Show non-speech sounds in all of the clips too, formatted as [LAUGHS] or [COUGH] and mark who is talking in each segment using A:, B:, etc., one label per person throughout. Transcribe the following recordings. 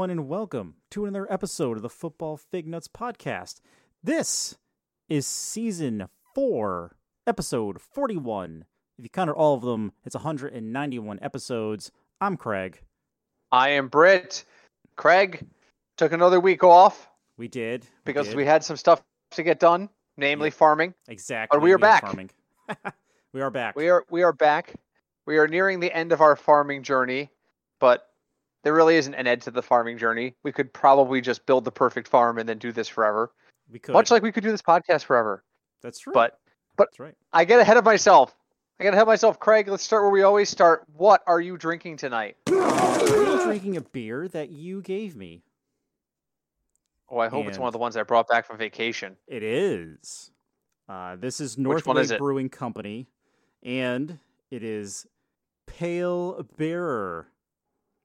A: Everyone, and welcome to another episode of the Football Fig Nuts podcast. This is season four, episode 41. If you counted all of them, it's 191 episodes. I'm Craig.
B: I am Britt. Craig took another week off
A: We did.
B: because
A: did.
B: we had some stuff to get done, namely
A: Yep.
B: farming.
A: exactly.
B: But we are
A: had
B: back.
A: Farming. [LAUGHS] we are back.
B: We are we are back. We are nearing the end of our farming journey, but there really isn't an end to the farming journey. We could probably just build the perfect farm and then do this forever.
A: We could.
B: Much like we could do this podcast forever.
A: That's true.
B: But
A: That's right.
B: I get ahead of myself. I gotta of myself. Craig, let's start where we always start. What are you drinking tonight? [LAUGHS]
A: I'm drinking a beer that you gave me.
B: Oh, I hope it's one of the ones I brought back from vacation.
A: It is. Uh, this is Northway? Brewing Company, and it is Pale Bearer.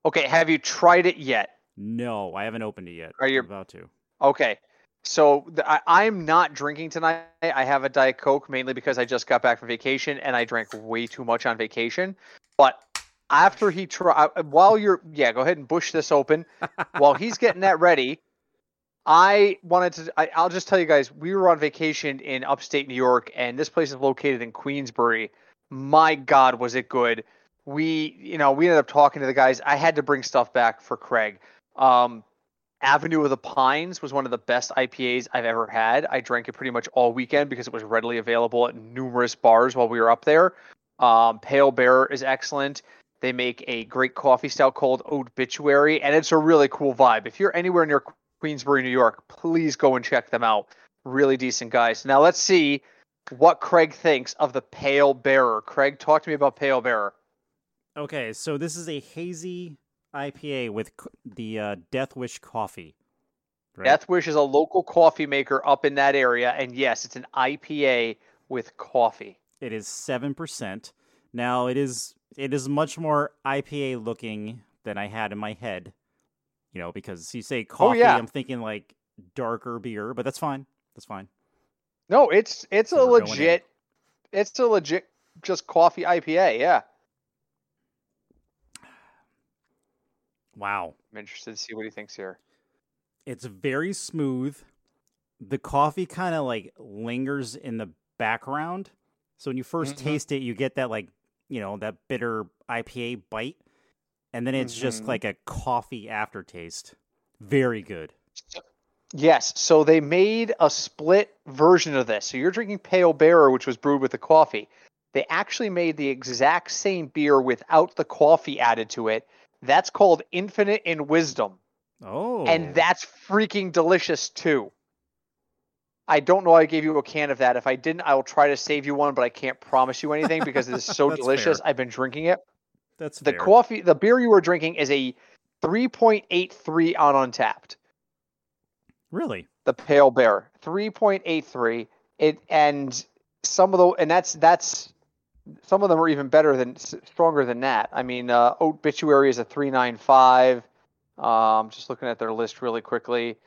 B: Okay, have you tried it yet?
A: No, I haven't opened it yet.
B: Are you-
A: I'm about to?
B: Okay. So the, I, I'm not drinking tonight. I have a Diet Coke mainly because I just got back from vacation and I drank way too much on vacation. But after he try, uh, while you're, yeah, go ahead and bush this open. [LAUGHS] while he's getting that ready, I wanted to. I, I'll just tell you guys, we were on vacation in upstate New York, and this place is located in Queensbury. My God, was it good! We, you know, we ended up talking to the guys. I had to bring stuff back for Craig. Um, Avenue of the Pines was one of the best IPAs I've ever had. I drank it pretty much all weekend because it was readily available at numerous bars while we were up there. Um, Pale Bear is excellent. They make a great coffee stout called Obituary, and it's a really cool vibe. If you're anywhere near Queensbury, New York, please go and check them out. Really decent guys. Now let's see what Craig thinks of the Pale Bearer. Craig, talk to me about Pale Bearer.
A: Okay, so this is a hazy IPA with the uh, Death Wish coffee. Right?
B: Death Wish is a local coffee maker up in that area, and yes, it's an IPA with coffee.
A: It is seven percent. Now it is it is much more IPA looking than I had in my head. You know, because you say coffee,
B: yeah.
A: I'm thinking like darker beer, but that's fine. That's fine.
B: No, it's it's
A: So
B: a
A: we're going in.
B: legit, it's a legit just coffee IPA. Yeah,
A: Wow.
B: I'm interested to see what he thinks here.
A: It's very smooth. The coffee kind of like lingers in the background. So when you 1st
B: Mhm.
A: taste it, you get that like, you know, that bitter IPA bite. And then it's just
B: Mhm.
A: like a coffee aftertaste. Very good.
B: Yes, so they made a split version of this. So you're drinking Pale Bearer, which was brewed with the coffee. They actually made the exact same beer without the coffee added to it. That's called Infinite in Wisdom.
A: Oh.
B: and that's freaking delicious too. I don't know. I gave you a can of that. If I didn't, I will try to save you one, but I can't promise you anything because it is so [LAUGHS] delicious.
A: fair.
B: I've been drinking it.
A: that's
B: The
A: fair.
B: coffee, the beer you were drinking is a 3.83 on Untappd.
A: Really?
B: The Pale Bear, 3.83. It and some of the and that's that's some of them are even better than stronger than that. I mean, uh, Obituary is a 395. Um, just looking at their list really quickly.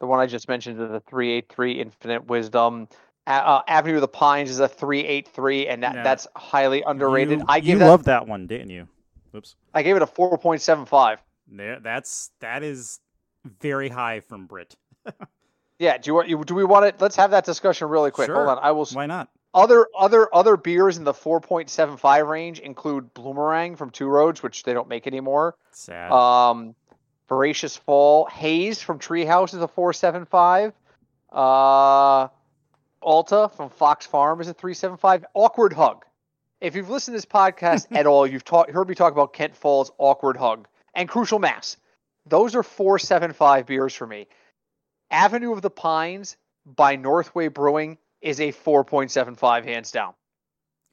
B: The one I just mentioned is a 383 Infinite Wisdom. A- uh, Avenue of the Pines is a 383, and that,
A: Yeah.
B: that's highly underrated.
A: You,
B: I
A: you
B: gave that
A: loved that one, didn't you? Oops.
B: I gave it a 4.75.
A: There, that's that is very high from Brit. [LAUGHS]
B: Yeah, do you want do we want it? Let's have that discussion really quick. Hold on, I will.
A: Why not?
B: Other other other beers in the 4.75 range include Bloomerang from Two Roads, which they don't make anymore.
A: Sad.
B: Um, Voracious Fall, Haze from Treehouse is a 475. Uh, Alta from Fox Farm is a 375. Awkward Hug. If you've listened to this podcast [LAUGHS] at all, you've taught, heard me talk about Kent Falls Awkward Hug and Crucial Mass. Those are 475 beers for me. Avenue of the Pines by Northway Brewing is a 4.75 hands down.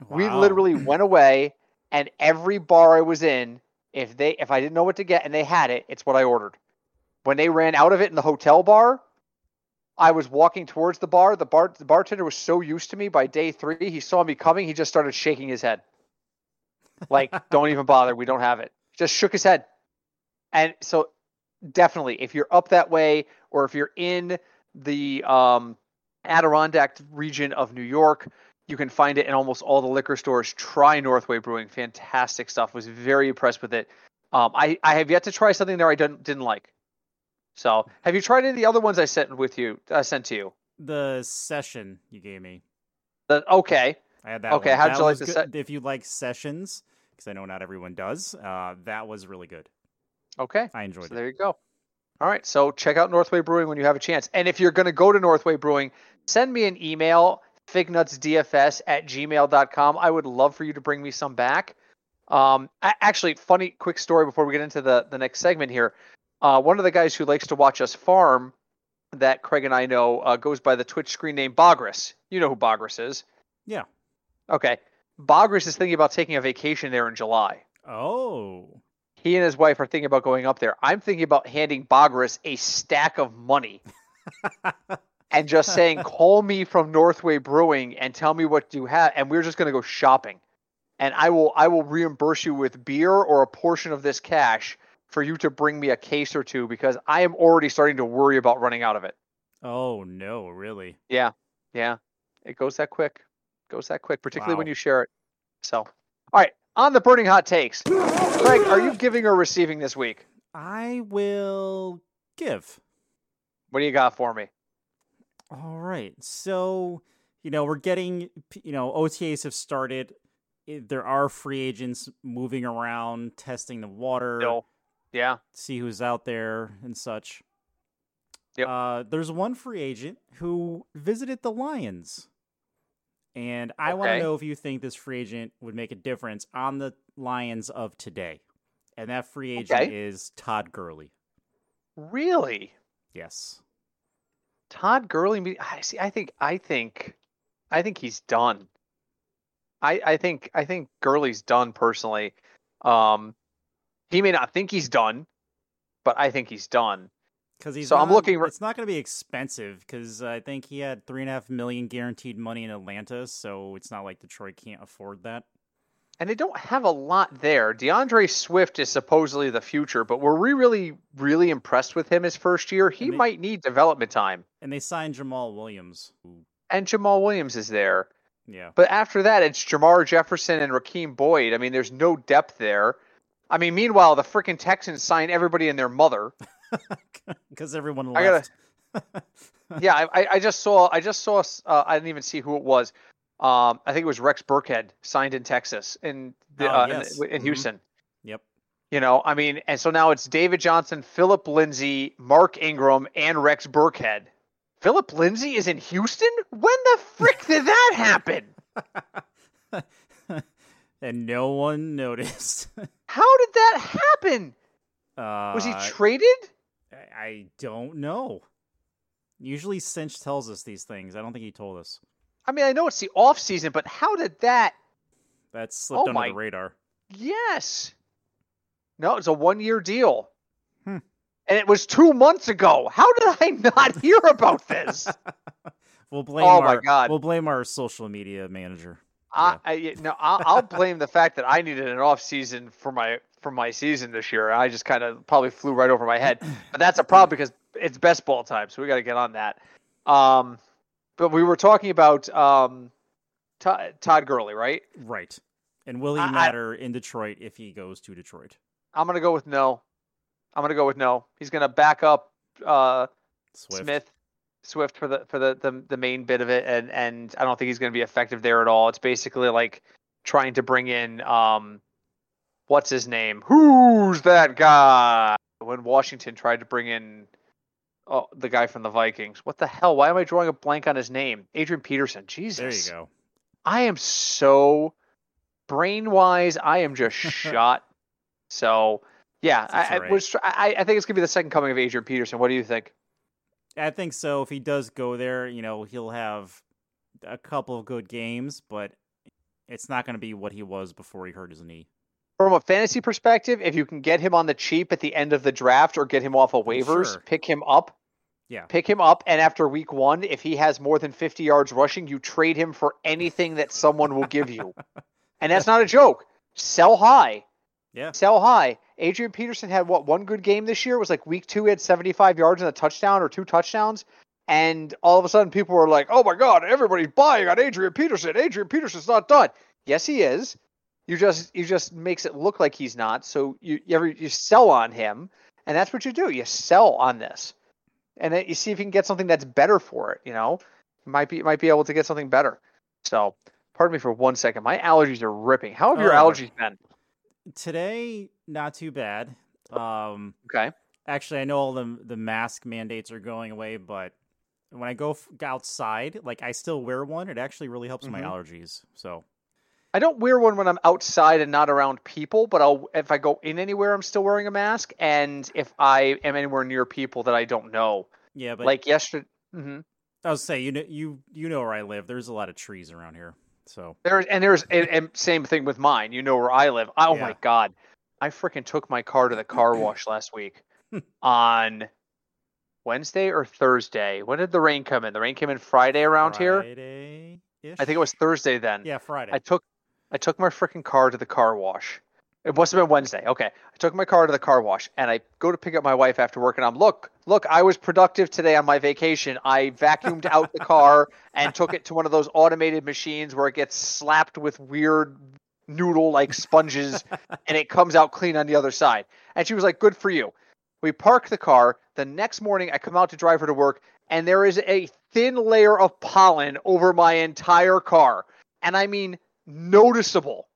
B: We literally [LAUGHS] went away and every bar I was in, if they if I didn't know what to get and they had it, it's what I ordered. When they ran out of it in the hotel bar, I was walking towards the bar. The bar the bartender was so used to me by day three, he saw me coming, he just started shaking his head. Like, [LAUGHS] don't even bother, we don't have it. Just shook his head. And so definitely if you're up that way or if you're in the um Adirondack region of New York, you can find it in almost all the liquor stores. Try Northway Brewing. Fantastic stuff. Was very impressed with it. Um, I I have yet to try something there I didn't didn't like. So, have you tried any of the other ones I sent with you? I sent to you.
A: The session you gave me.
B: The, okay.
A: I had that.
B: Okay,
A: one.
B: how'd
A: That
B: you like the
A: good.
B: se-
A: If you like sessions, because I know not everyone does, uh, that was really good.
B: Okay.
A: I enjoyed
B: So
A: it.
B: there you go. All right. So check out Northway Brewing when you have a chance. And if you're going to go to Northway Brewing, send me an email, fignutsdfs at gmail.com. I would love for you to bring me some back. Um, actually, funny quick story before we get into the, the next segment here. Uh, one of the guys who likes to watch us farm that Craig and I know uh, goes by the Twitch screen name Bogris. You know who Bogris is.
A: Yeah.
B: Okay. Bogris is thinking about taking a vacation there in July.
A: Oh,
B: He and his wife are thinking about going up there. I'm thinking about handing Bogris a stack of money [LAUGHS] and just [LAUGHS] saying, "Call me from Northway Brewing and tell me what you have," and we're just going to go shopping. And I will I will reimburse you with beer or a portion of this cash for you to bring me a case or two because I am already starting to worry about running out of it.
A: oh no, really?
B: Yeah, yeah, it goes that quick. goes that quick, particularly when you share it. So, all right, on the burning hot takes, Craig, are you giving or receiving this week?
A: I will give.
B: What do you got for me?
A: All right. So, you know, we're getting, you know, OTAs have started. There are free agents moving around, testing the water,
B: No. Yeah.
A: see who's out there and such.
B: Yep.
A: Uh, there's one free agent who visited the Lions. And I want to know if you think this free agent would make a difference on the Lions of today. And that free agent
B: Okay.
A: is Todd Gurley.
B: Really?
A: Yes.
B: Todd Gurley I see I think I think I think he's done. I I think I think Gurley's done personally. Um he may not think he's done, but I think he's done.
A: Because he's
B: So I'm looking r-
A: It's not going to be expensive because I think he had three and a half million guaranteed money in Atlanta, so it's not like Detroit can't afford that.
B: And they don't have a lot there. DeAndre Swift is supposedly the future, but were we really, really impressed with him his first year? He
A: they-
B: might need development time.
A: And they signed Jamaal Williams.
B: And Jamaal Williams is there.
A: yeah,
B: But after that, it's Jermar Jefferson and Rakeem Boyd. I mean, there's no depth there. I mean, meanwhile, the freaking Texans signed everybody and their mother. [LAUGHS]
A: because everyone
B: I gotta- [LAUGHS] yeah, I, I- I just saw. I just saw. Uh, I didn't even see who it was. Um, I think it was Rex Burkhead signed in Texas in the,
A: Oh,
B: uh,
A: yes.
B: in, in
A: Mhm.
B: Houston.
A: Yep.
B: You know, I mean, and so now it's David Johnson, Phillip Lindsay, Mark Ingram, and Rex Burkhead. Phillip Lindsay is in Houston. When the frick did that happen? [LAUGHS]
A: and no one noticed. [LAUGHS]
B: How did that happen?
A: uh,
B: Was he traded?
A: I- I don't know. Usually, Cinch tells us these things. I don't think he told us.
B: I mean, I know it's the off season, but how did that?
A: That slipped
B: Oh
A: under
B: my-
A: the radar.
B: Yes. No, it's a one year deal.
A: Hmm.
B: And it was two months ago. How did I [LAUGHS] not hear about this? [LAUGHS]
A: We'll blame
B: Oh my
A: our
B: God.
A: we'll blame our social media manager.
B: I, I no, I'll, I'll blame the fact that I needed an off season for my for my season this year. I just kind of probably flew right over my head, but that's a problem [LAUGHS] because it's best ball time, so we got to get on that. Um, but we were talking about um, Todd, Todd Gurley, right?
A: Right. And will he
B: I- I-
A: matter in Detroit if he goes to Detroit?
B: I'm gonna go with no. I'm gonna go with no. He's gonna back up uh,
A: Swift.
B: Smith, Swift for the for the, the the main bit of it, and and I don't think he's going to be effective there at all. It's basically like trying to bring in um, what's his name? Who's that guy? When Washington tried to bring in oh the guy from the Vikings. What the hell? Why am I drawing a blank on his name? Adrian Peterson. Jesus.
A: There you go.
B: I am so brain wise. I am just [LAUGHS] shot. So yeah, I,
A: all
B: I was. I, I think it's gonna be the second coming of Adrian Peterson. What do you think?
A: I think so. If he does go there, you know, he'll have a couple of good games, but it's not going to be what he was before he hurt his knee.
B: From a fantasy perspective, if you can get him on the cheap at the end of the draft or get him off of oh, waivers,
A: Sure.
B: pick him up.
A: Yeah.
B: Pick him up, and after week one, if he has more than 50 yards rushing, you trade him for anything that someone will give you. [LAUGHS] and that's not a joke. Sell high.
A: Yeah.
B: Sell high. Adrian Peterson had what one good game this year? It was like week two, he had 75 yards and a touchdown or two touchdowns. And all of a sudden, people were like, oh my God, everybody's buying on Adrian Peterson. Adrian Peterson's not done. Yes, he is. You just you just makes it look like he's not. So you you, ever, you sell on him, and that's what you do. You sell on this, and then you see if you can get something that's better for it. You know, might be might be able to get something better. So, pardon me for one second. My allergies are ripping. How have your
A: Oh.
B: allergies been?
A: Today, not too bad. Um,
B: Okay.
A: actually, I know all the the mask mandates are going away, but when I go f- outside, like I still wear one. It actually really helps my
B: Mhm.
A: allergies. So
B: I don't wear one when I'm outside and not around people, but I'll if I go in anywhere, I'm still wearing a mask. And if I am anywhere near people that I don't know,
A: yeah, but
B: like yesterday, Mm-hmm.
A: I was say you know you you know where I live. There's a lot of trees around here, so
B: there's and there's and, and same thing with mine. You know where I live. Oh
A: Yeah.
B: my god, I freaking took my car to the car [CLEARS THROAT] wash last week [LAUGHS] on Wednesday or Thursday. When did the rain come in? The rain came in Friday around here. I think it was Thursday then.
A: yeah Friday.
B: I took I took my freaking car to the car wash. It must have been Wednesday. Okay. I took my car to the car wash and I go to pick up my wife after work and I'm look, look, I was productive today on my vacation. I vacuumed out the car [LAUGHS] and took it to one of those automated machines where it gets slapped with weird noodle like sponges [LAUGHS] and it comes out clean on the other side. And she was like, Good for you. We park the car. The next morning I come out to drive her to work and there is a thin layer of pollen over my entire car. And I mean noticeable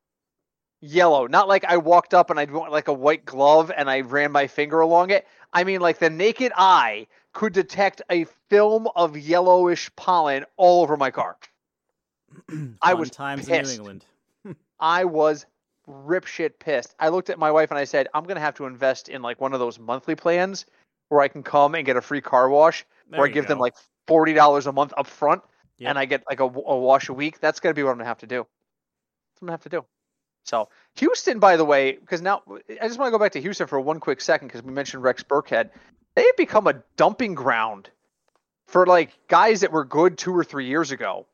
B: yellow. Not like I walked up and I want like a white glove and I ran my finger along it. I mean like the naked eye could detect a film of yellowish pollen all over my car. [CLEARS THROAT] I was
A: times in New
B: pissed.
A: England. [LAUGHS]
B: I was rip shit pissed. I looked at my wife and I said, I'm gonna have to invest in like one of those monthly plans where I can come and get a free car wash,
A: There
B: or I give them like forty dollars a month up front,
A: Yep.
B: and I get like a, a wash a week. That's gonna be what I'm gonna have to do. That's what I'm gonna have to do. So Houston, by the way, because now I just want to go back to Houston for one quick second because we mentioned Rex Burkhead. They have become a dumping ground for like guys that were good two or three years ago.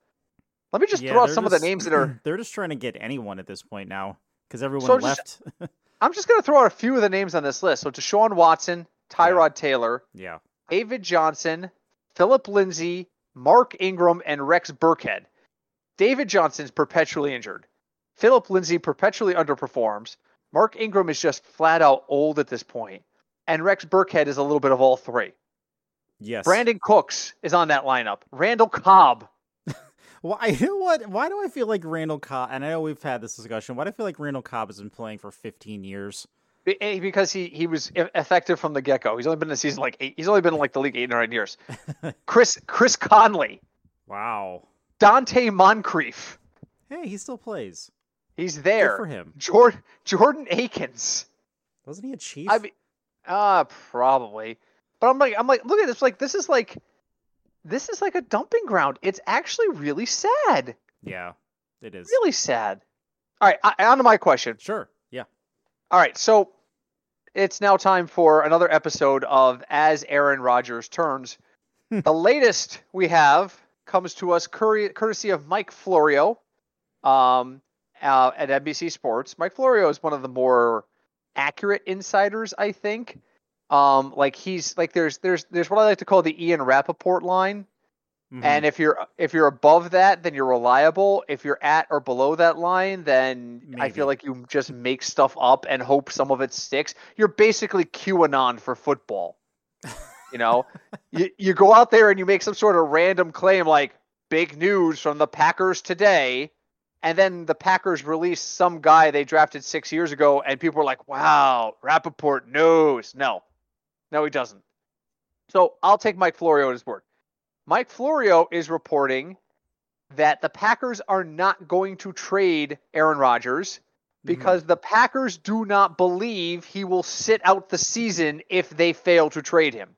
B: Let me just
A: Yeah,
B: throw out some of the names that are [CLEARS THROAT]
A: they're just trying to get anyone at this point now because everyone
B: So just-
A: left. [LAUGHS]
B: I'm just going to throw out a few of the names on this list. So Deshaun Watson, Tyrod Taylor,
A: yeah,
B: David Johnson, Phillip Lindsay, Mark Ingram, and Rex Burkhead. David Johnson's perpetually injured. Phillip Lindsay perpetually underperforms. Mark Ingram is just flat out old at this point. And Rex Burkhead is a little bit of all three.
A: yes.
B: Brandin Cooks is on that lineup. Randall Cobb. [LAUGHS]
A: Why? You know what? Why do I feel like Randall Cobb? And I know we've had this discussion. Why do I feel like Randall Cobb has been playing for 15 years?
B: Eh, Because he, he was effective from the get go. He's only been in the season like eight. He's only been in like the league eight or nine years. [LAUGHS] Chris Chris Conley,
A: Wow.
B: Donte Moncrief.
A: Hey, he still plays.
B: He's
A: Good
B: there.
A: for him.
B: Jordan Jordan Akins.
A: Wasn't he a chief?
B: I mean, uh probably. But I'm like I'm like look at this like this is like this is like a dumping ground. It's actually really sad.
A: yeah, it is.
B: Really sad. All right, I, on to my question.
A: Sure. Yeah.
B: All right, so it's now time for another episode of As Aaron Rodgers Turns. [LAUGHS] the latest we have comes to us courte- courtesy of Mike Florio um, uh, at NBC Sports. Mike Florio is one of the more accurate insiders, I think. Um, like he's like there's there's there's what I like to call the Ian Rapoport line.
A: Mhm.
B: And if you're if you're above that, then you're reliable. If you're at or below that line, then I feel like you just make stuff up and hope some of it sticks. You're basically QAnon for football. You know, [LAUGHS] you you go out there and you make some sort of random claim like big news from the Packers today, and then the Packers release some guy they drafted six years ago, and people were like, "Wow, Rapoport knows." No, no, he doesn't. So I'll take Mike Florio at his word. Mike Florio is reporting that the Packers are not going to trade Aaron Rodgers because the Packers do not believe he will sit out the season if they fail to trade him.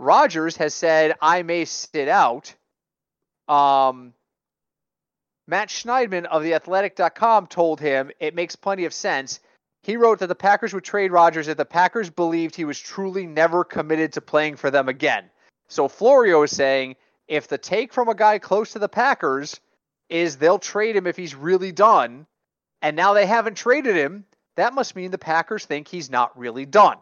B: Rodgers has said, I may sit out. Um, Matt Schneidman of the athletic.com told him it makes plenty of sense. He wrote that the Packers would trade Rodgers if the Packers believed he was truly never committed to playing for them again. So Florio is saying if the take from a guy close to the Packers is they'll trade him if he's really done, and now they haven't traded him, that must mean the Packers think he's not really done.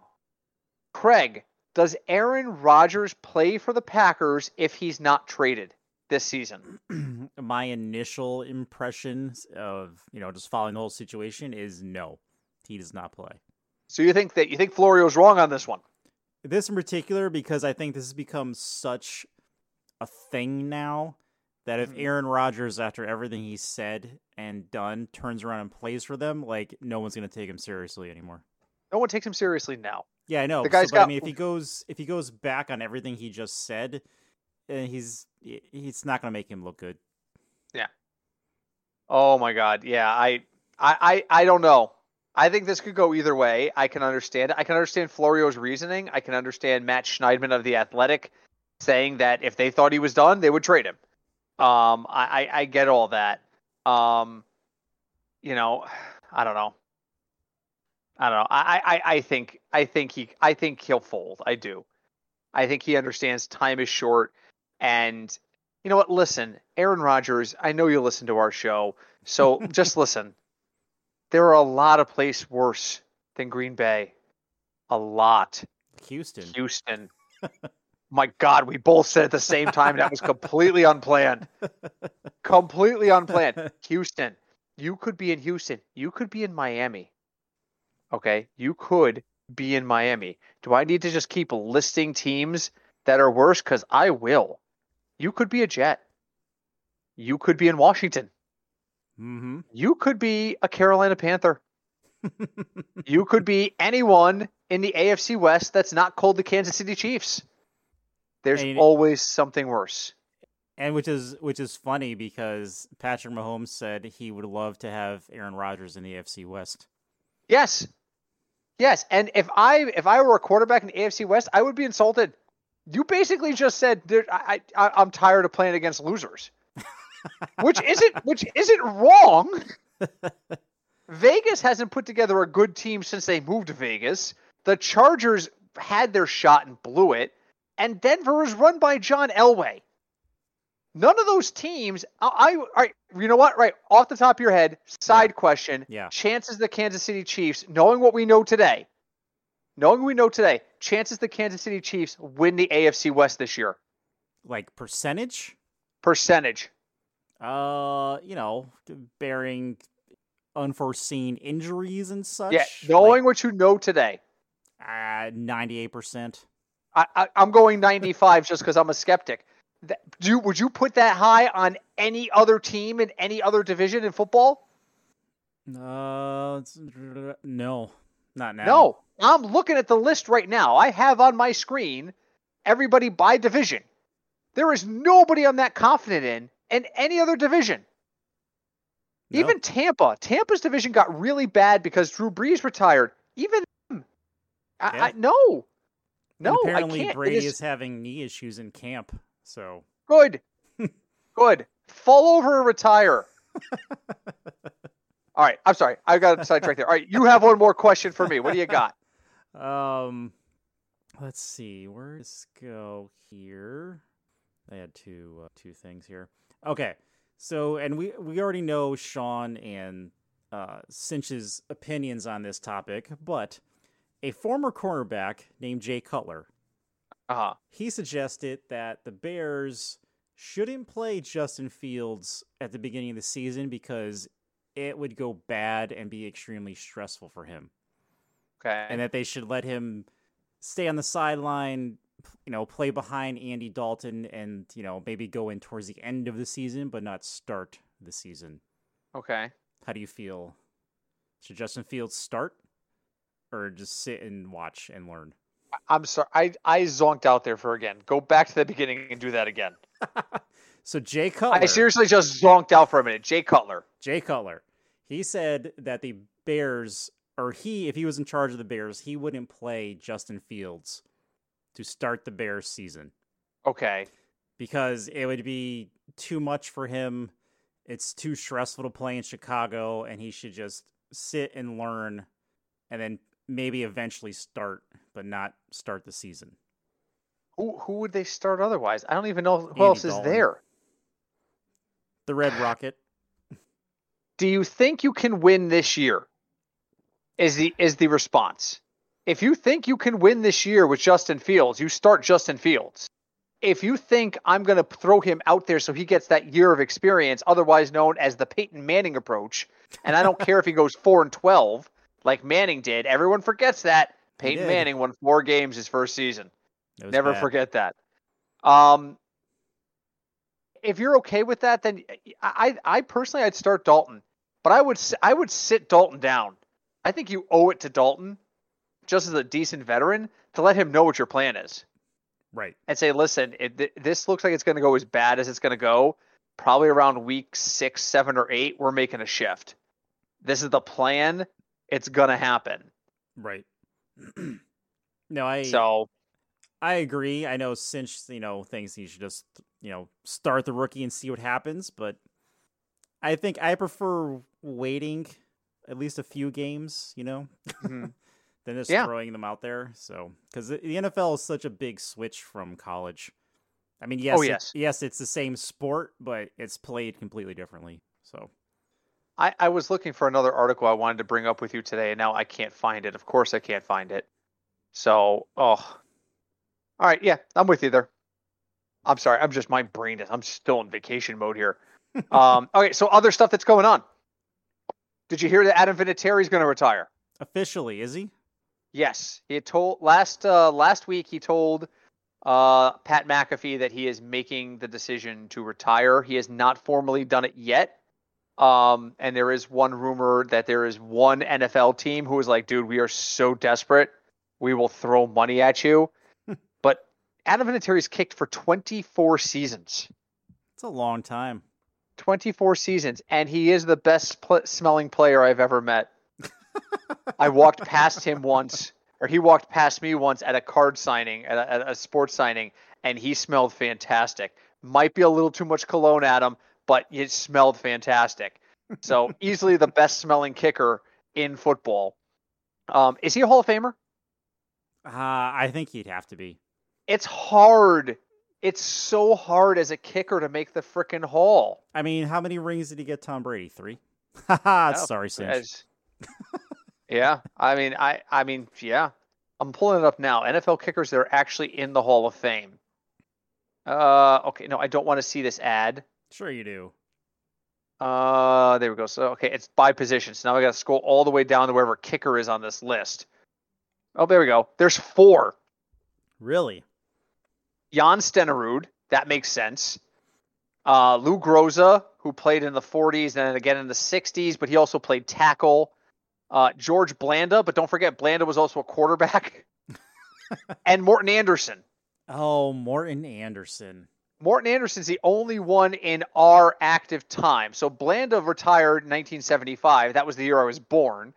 B: Craig, does Aaron Rodgers play for the Packers if he's not traded? This season? [CLEARS THROAT]
A: My initial impressions of you know just following the whole situation is no, he does not play.
B: So you think that you think Florio's wrong on this one?
A: This in particular because I think this has become such a thing now that if
B: Mhm.
A: Aaron Rodgers, after everything he's said and done, turns around and plays for them, like no one's going to take him seriously anymore.
B: No one takes him seriously now.
A: Yeah, I know.
B: The
A: so-
B: guy's
A: but I mean, if he [LAUGHS] goes if he goes back on everything he just said, uh, he's he's not going to make him look good. Yeah.
B: Oh my god, yeah. I, I, I, I don't know. I think this could go either way. I can understand. I can understand Florio's reasoning. I can understand Matt Schneidman of the Athletic saying that if they thought he was done, they would trade him. Um, I, I, I get all that. Um, you know, I don't know. I don't know. I, I, I think, I think he, I think he'll fold. I do. I think he understands time is short, and you know what? Listen, Aaron Rodgers. I know you listen to our show, so [LAUGHS] just listen. There are a lot of places worse than Green Bay. A lot.
A: Houston.
B: Houston. My God, we both said at the same time. That was completely unplanned. [LAUGHS] Completely unplanned. [LAUGHS] Houston. You could be in Houston. You could be in Miami. Okay. You could be in Miami. Do I need to just keep listing teams that are worse? Because I will. You could be a Jet. You could be in Washington.
A: mm-hmm.
B: You could be a Carolina Panther. [LAUGHS] You could be anyone in the AFC West that's not called the Kansas City Chiefs. There's
A: And-
B: always something worse.
A: and which is which is funny because Patrick Mahomes said he would love to have Aaron Rodgers in the AFC West.
B: Yes. Yes, and if I if I were a quarterback in the AFC West, I would be insulted. You basically just said I, I I'm tired of playing against losers, [LAUGHS] which isn't which isn't wrong. [LAUGHS] Vegas hasn't put together a good team since they moved to Vegas. The Chargers had their shot and blew it, and Denver was run by John Elway. None of those teams. I, I right. You know what? Right off the top of your head. Side question.
A: Yeah.
B: Chances the Kansas City Chiefs, knowing what we know today, knowing we know today, chances the Kansas City Chiefs win the AFC West this year.
A: Like percentage?
B: Percentage.
A: Uh, you know, bearing unforeseen injuries and such.
B: Yeah. Knowing what you know today.
A: uh, ninety-eight percent.
B: I, I, I'm going 95 just because I'm a skeptic. That, do you, would you put that high on any other team in any other division in football?
A: Uh, no, not now.
B: No. I'm looking at the list right now. I have on my screen everybody by division. There is nobody I'm that confident in in any other division.
A: No.
B: Even Tampa. Tampa's division got really bad because Drew Brees retired. Even them. I,
A: Yeah.
B: I, no.
A: And
B: No,
A: apparently
B: I can't.
A: Brady
B: is-
A: is having knee issues in camp. So
B: Good. [LAUGHS] Good. Fall over and retire. [LAUGHS] All right. I'm sorry. I got sidetracked there. All right. You have one more question for me. What do you got? [LAUGHS]
A: Um, let's see. Where does this go here? I had two uh, two things here. Okay, so and we we already know Sean and uh, Cinch's opinions on this topic, but a former cornerback named Jay Cutler
B: Uh-huh.
A: he suggested that the Bears shouldn't play Justin Fields at the beginning of the season because it would go bad and be extremely stressful for him
B: Okay.
A: and that they should let him stay on the sideline, you know, play behind Andy Dalton, and you know maybe go in towards the end of the season, but not start the season.
B: okay.
A: How do you feel? Should Justin Fields start, or just sit and watch and learn?
B: I'm sorry. I, I zonked out there for again. Go back to the beginning and do that again.
A: So Jay Cutler,
B: I seriously just zonked out for a minute. Jay Cutler.
A: Jay Cutler, he said that the Bears, or he, if he was in charge of the Bears, he wouldn't play Justin Fields to start the Bears season.
B: Okay.
A: because it would be too much for him. It's too stressful to play in Chicago, and he should just sit and learn, and then maybe eventually start, but not start the season.
B: Who who would they start otherwise? I don't even know who
A: Andy
B: else is
A: Dalton.
B: there.
A: The Red Rocket.
B: Do you think you can win this year? Is the is the response. If you think you can win this year with Justin Fields, you start Justin Fields. if you think I'm going to throw him out there so he gets that year of experience, otherwise known as the Peyton Manning approach, and I don't care if he goes [LAUGHS] four and twelve like Manning did. Everyone forgets that Peyton. Manning won four games his first season. Never
A: bad.
B: forget that. Um, if you're okay with that, then I, I personally I'd start Dalton, but I would I would sit Dalton down. I think you owe it to Dalton, just as a decent veteran, to let him know what your plan is
A: Right.
B: and say, listen, it, th- this looks like it's going to go as bad as it's going to go. Probably around week six, seven, or eight, we're making a shift. This is the plan. It's going to happen.
A: Right. [CLEARS THROAT] no, I
B: So
A: I agree. I know Cinch, you know, thinks he should just, you know, start the rookie and see what happens, but I think I prefer waiting at least a few games, you know,
B: Mhm. [LAUGHS]
A: than just
B: Yeah.
A: throwing them out there. So, because the, NFL is such a big switch from college. I mean, yes,
B: Oh,
A: it-
B: yes.
A: yes, it's the same sport, but it's played completely differently. So,
B: I, I was looking for another article I wanted to bring up with you today, and now I can't find it. Of course, I can't find it. So, oh, all right, yeah, I'm with you there. I'm sorry, I'm just my brain is. I'm still in vacation mode here. [LAUGHS] um, okay, so other stuff that's going on. Did you hear that Adam Vinatieri is going to retire?
A: officially, is he?
B: Yes, he told last uh, last week. He told uh, Pat McAfee that he is making the decision to retire. He has not formally done it yet. Um, and there is one rumor that there is one NFL team who is like, dude, we are so desperate, we will throw money at you. Adam Vinatieri's kicked for 24 seasons.
A: It's a long time.
B: 24 seasons, and he is the best pl- smelling player I've ever met. [LAUGHS] I walked past him once, or he walked past me once at a card signing, at a, at a sports signing, and he smelled fantastic. Might be a little too much cologne Adam, but it smelled fantastic. So [LAUGHS] easily the best smelling kicker in football. Um, is he a Hall of Famer?
A: Uh, I think he'd have to be.
B: It's hard. It's so hard as a kicker to make the frickin' Hall.
A: I mean, how many rings did he get Tom Brady? Three? Haha, [LAUGHS]
B: Oh,
A: sorry, Cinch.
B: Yeah, I mean, I, I mean, yeah, I'm pulling it up now. NFL kickers that are actually in the Hall of Fame. Uh, okay, no, I don't want to see this ad.
A: Sure you do.
B: Uh, there we go. So, okay, it's by position. So now I got to scroll all the way down to wherever kicker is on this list. Oh, there we go. There's four.
A: Really?
B: Jan Stenerud, that makes sense. Uh, Lou Groza, who played in the 40s and then again in the 60s, but he also played tackle. Uh, George Blanda, but don't forget Blanda was also a quarterback. [LAUGHS] and Morten Andersen.
A: Oh, Morten Andersen.
B: Morten Andersen's the only one in our active time. So Blanda retired in 1975. That was the year I was born.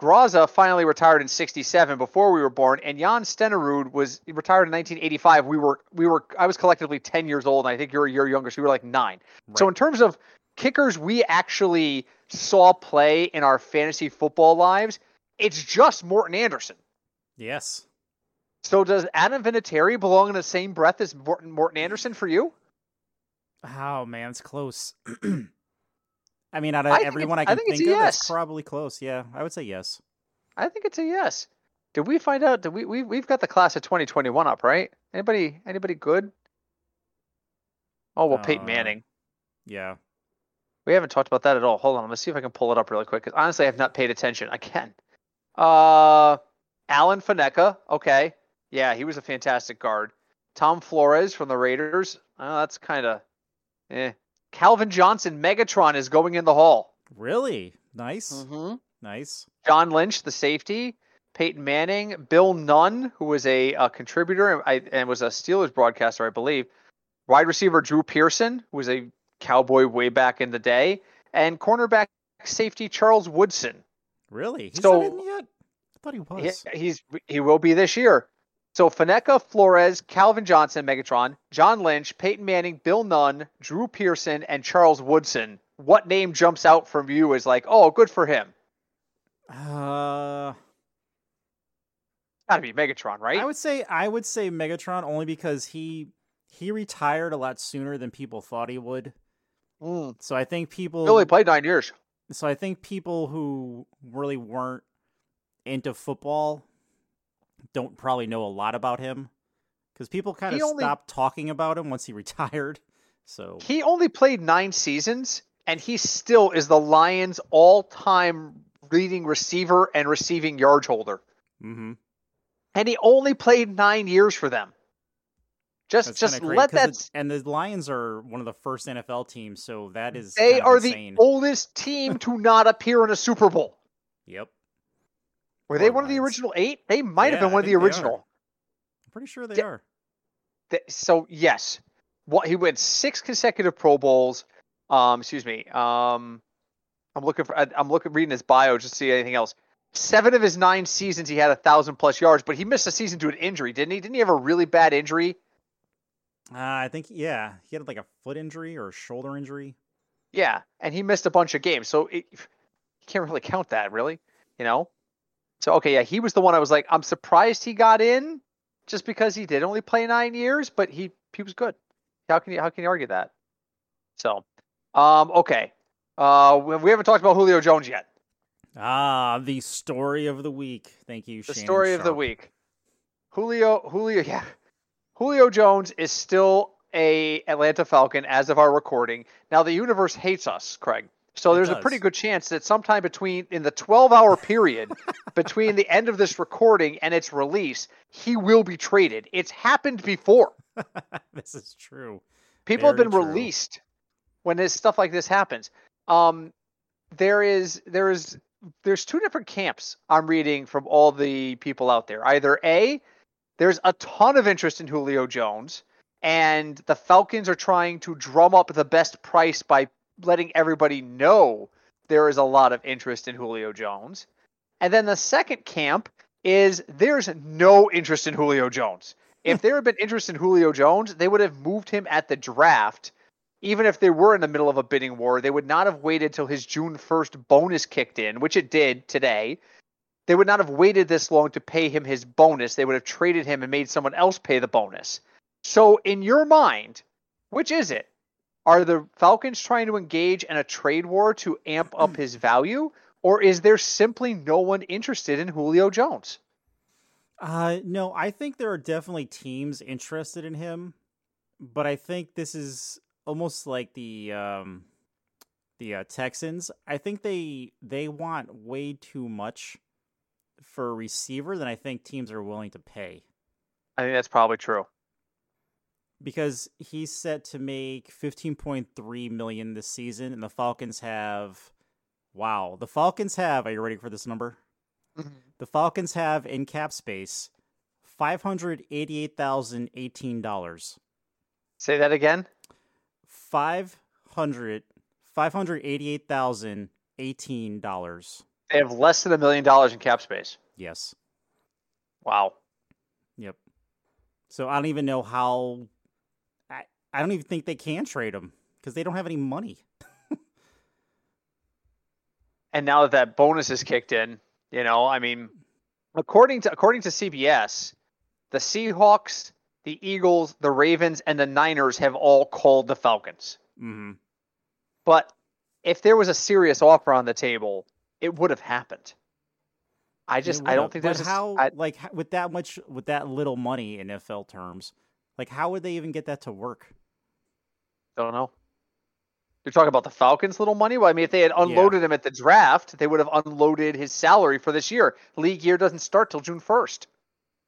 B: Groza finally retired in 67 before we were born, and Jan Stenerud was retired in 1985. We were we were I was collectively 10 years old, and I think you're a year younger, so we were like nine. So in terms of kickers we actually saw play in our fantasy football lives, it's just Morten Andersen.
A: Yes.
B: So does Adam Vinatieri belong in the same breath as Morten, Morten Andersen for you?
A: Oh man, it's close. [CLEARS THROAT] I mean, out of
B: I
A: everyone I
B: it's- I
A: can
B: think
A: think, of, it's
B: yes.
A: probably close. Yeah, I would say yes.
B: I think it's a yes. Did we find out? Did we, we we've got the class of 2021 up, right? Anybody anybody good? Oh well, Peyton
A: Uh,
B: Manning.
A: Yeah.
B: We haven't talked about that at all. Hold on, let's see if I can pull it up really quick. Because honestly, I have not paid attention. I can. Uh, Alan Faneca. Okay, yeah, he was a fantastic guard. Tom Flores from the Raiders. Oh, that's kind of, eh. Calvin Johnson, Megatron is going in the hall.
A: Really? Nice.
B: Mm-hmm.
A: Nice.
B: John Lynch, the safety, Peyton Manning, Bill Nunn, who was a, uh contributor and, I, and was a Steelers broadcaster, I believe. Wide receiver Drew Pearson, who was a Cowboy way back in the day, and cornerback safety Charles Woodson.
A: Really? He's
B: So-
A: not in yet? I thought he was.
B: He, he's he will be this year. So Faneca, Flores, Calvin Johnson, Megatron, John Lynch, Peyton Manning, Bill Nunn, Drew Pearson, and Charles Woodson. What name jumps out from you as like, oh, good for him?
A: Uh,
B: Got to be Megatron, right?
A: I would say I would say Megatron only because he he retired a lot sooner than people thought he would.
B: Mm.
A: So I think people
B: He only played nine years.
A: so I think people who really weren't into football don't probably know a lot about him because people kind of
B: only-
A: stopped talking about him once he [LAUGHS] retired. So
B: He only played nine seasons, and he still is the Lions' all-time leading receiver and receiving yard holder.
A: Mm-hmm.
B: And he only played nine years for them. Just,
A: that's
B: just
A: great,
B: let that.
A: and the Lions are one of the first NFL teams, so that is
B: They are
A: insane.
B: the oldest team to not appear in a Super Bowl.
A: Yep,
B: Were they one of the original eight? They might have
A: Yeah,
B: been
A: I
B: one of the
A: think they are.
B: original.
A: I'm pretty sure they are.
B: Th- So yes, what he went six consecutive Pro Bowls. Um, excuse me. Um, I'm looking for. I- I'm looking reading his bio just to see anything else. Seven of his nine seasons, he had a thousand plus yards, but he missed a season due to an injury, didn't he? Didn't he have a really bad injury?
A: Uh, I think yeah, he had like a foot injury or a shoulder injury.
B: Yeah, and he missed a bunch of games, so it, you can't really count that, really. You know. So okay, yeah, he was the one I was like, I'm surprised he got in, just because he did only play nine years, but he he was good. How can you how can you argue that? So, um, okay, uh, we, haven't talked about Julio Jones yet.
A: Ah, the story of the week. Thank you.
B: The
A: Shannon
B: story of the week. Julio Julio yeah. Julio Jones is still a Atlanta Falcon as of our recording. Now the universe hates us, Craig. So
A: It
B: there's a pretty good chance that sometime between in the 12 hour period [LAUGHS] between the end of this recording and its release, he will be traded. It's happened before. [LAUGHS]
A: this is true.
B: People have been
A: true.
B: released when this stuff like this happens. Um, there is there is there's two different camps I'm reading from all the people out there. Either a there's a ton of interest in Julio Jones, and the Falcons are trying to drum up the best price by letting everybody know there is a lot of interest in Julio Jones. And then the second camp is there's no interest in Julio Jones. If hmm. there had been interest in Julio Jones, they would have moved him at the draft. Even if they were in the middle of a bidding war, they would not have waited till his June 1st bonus kicked in, which it did today. They would not have waited this long to pay him his bonus. They would have traded him and made someone else pay the bonus. So, in your mind, which is it? Are the Falcons trying to engage in a trade war to amp up his value, or is there simply no one interested in Julio Jones?
A: Uh, no, I think there are definitely teams interested in him, but I think this is almost like the um, the uh, Texans. I think they they want way too much for a receiver than I think teams are willing to pay
B: I think that's probably true.
A: Because he's set to make 15.3 million this season and the Falcons have wow, the Falcons have, are you ready for this number? Mm-hmm. The Falcons have in cap space $588,018.
B: Say that again.
A: Five hundred five hundred eighty-eight thousand eighteen dollars.
B: They have less than a million dollars in cap space.
A: Yes.
B: Wow.
A: Yep. So I don't even know how. I don't even think they can trade him because they don't have any money. [LAUGHS]
B: And now that that bonus is kicked in, you know, I mean, according to according to CBS, the Seahawks, the Eagles, the Ravens, and the Niners have all called the Falcons.
A: hmm
B: But if there was a serious offer on the table, it would have happened. I just I don't think there's a
A: how
B: I
A: like with that much with that little money in NFL terms, like how would they even get that to work?
B: Don't know. You're talking about the Falcons' little money. Well, I mean, if they had unloaded him at the draft, they would have unloaded his salary for this year. League year doesn't start till June 1st.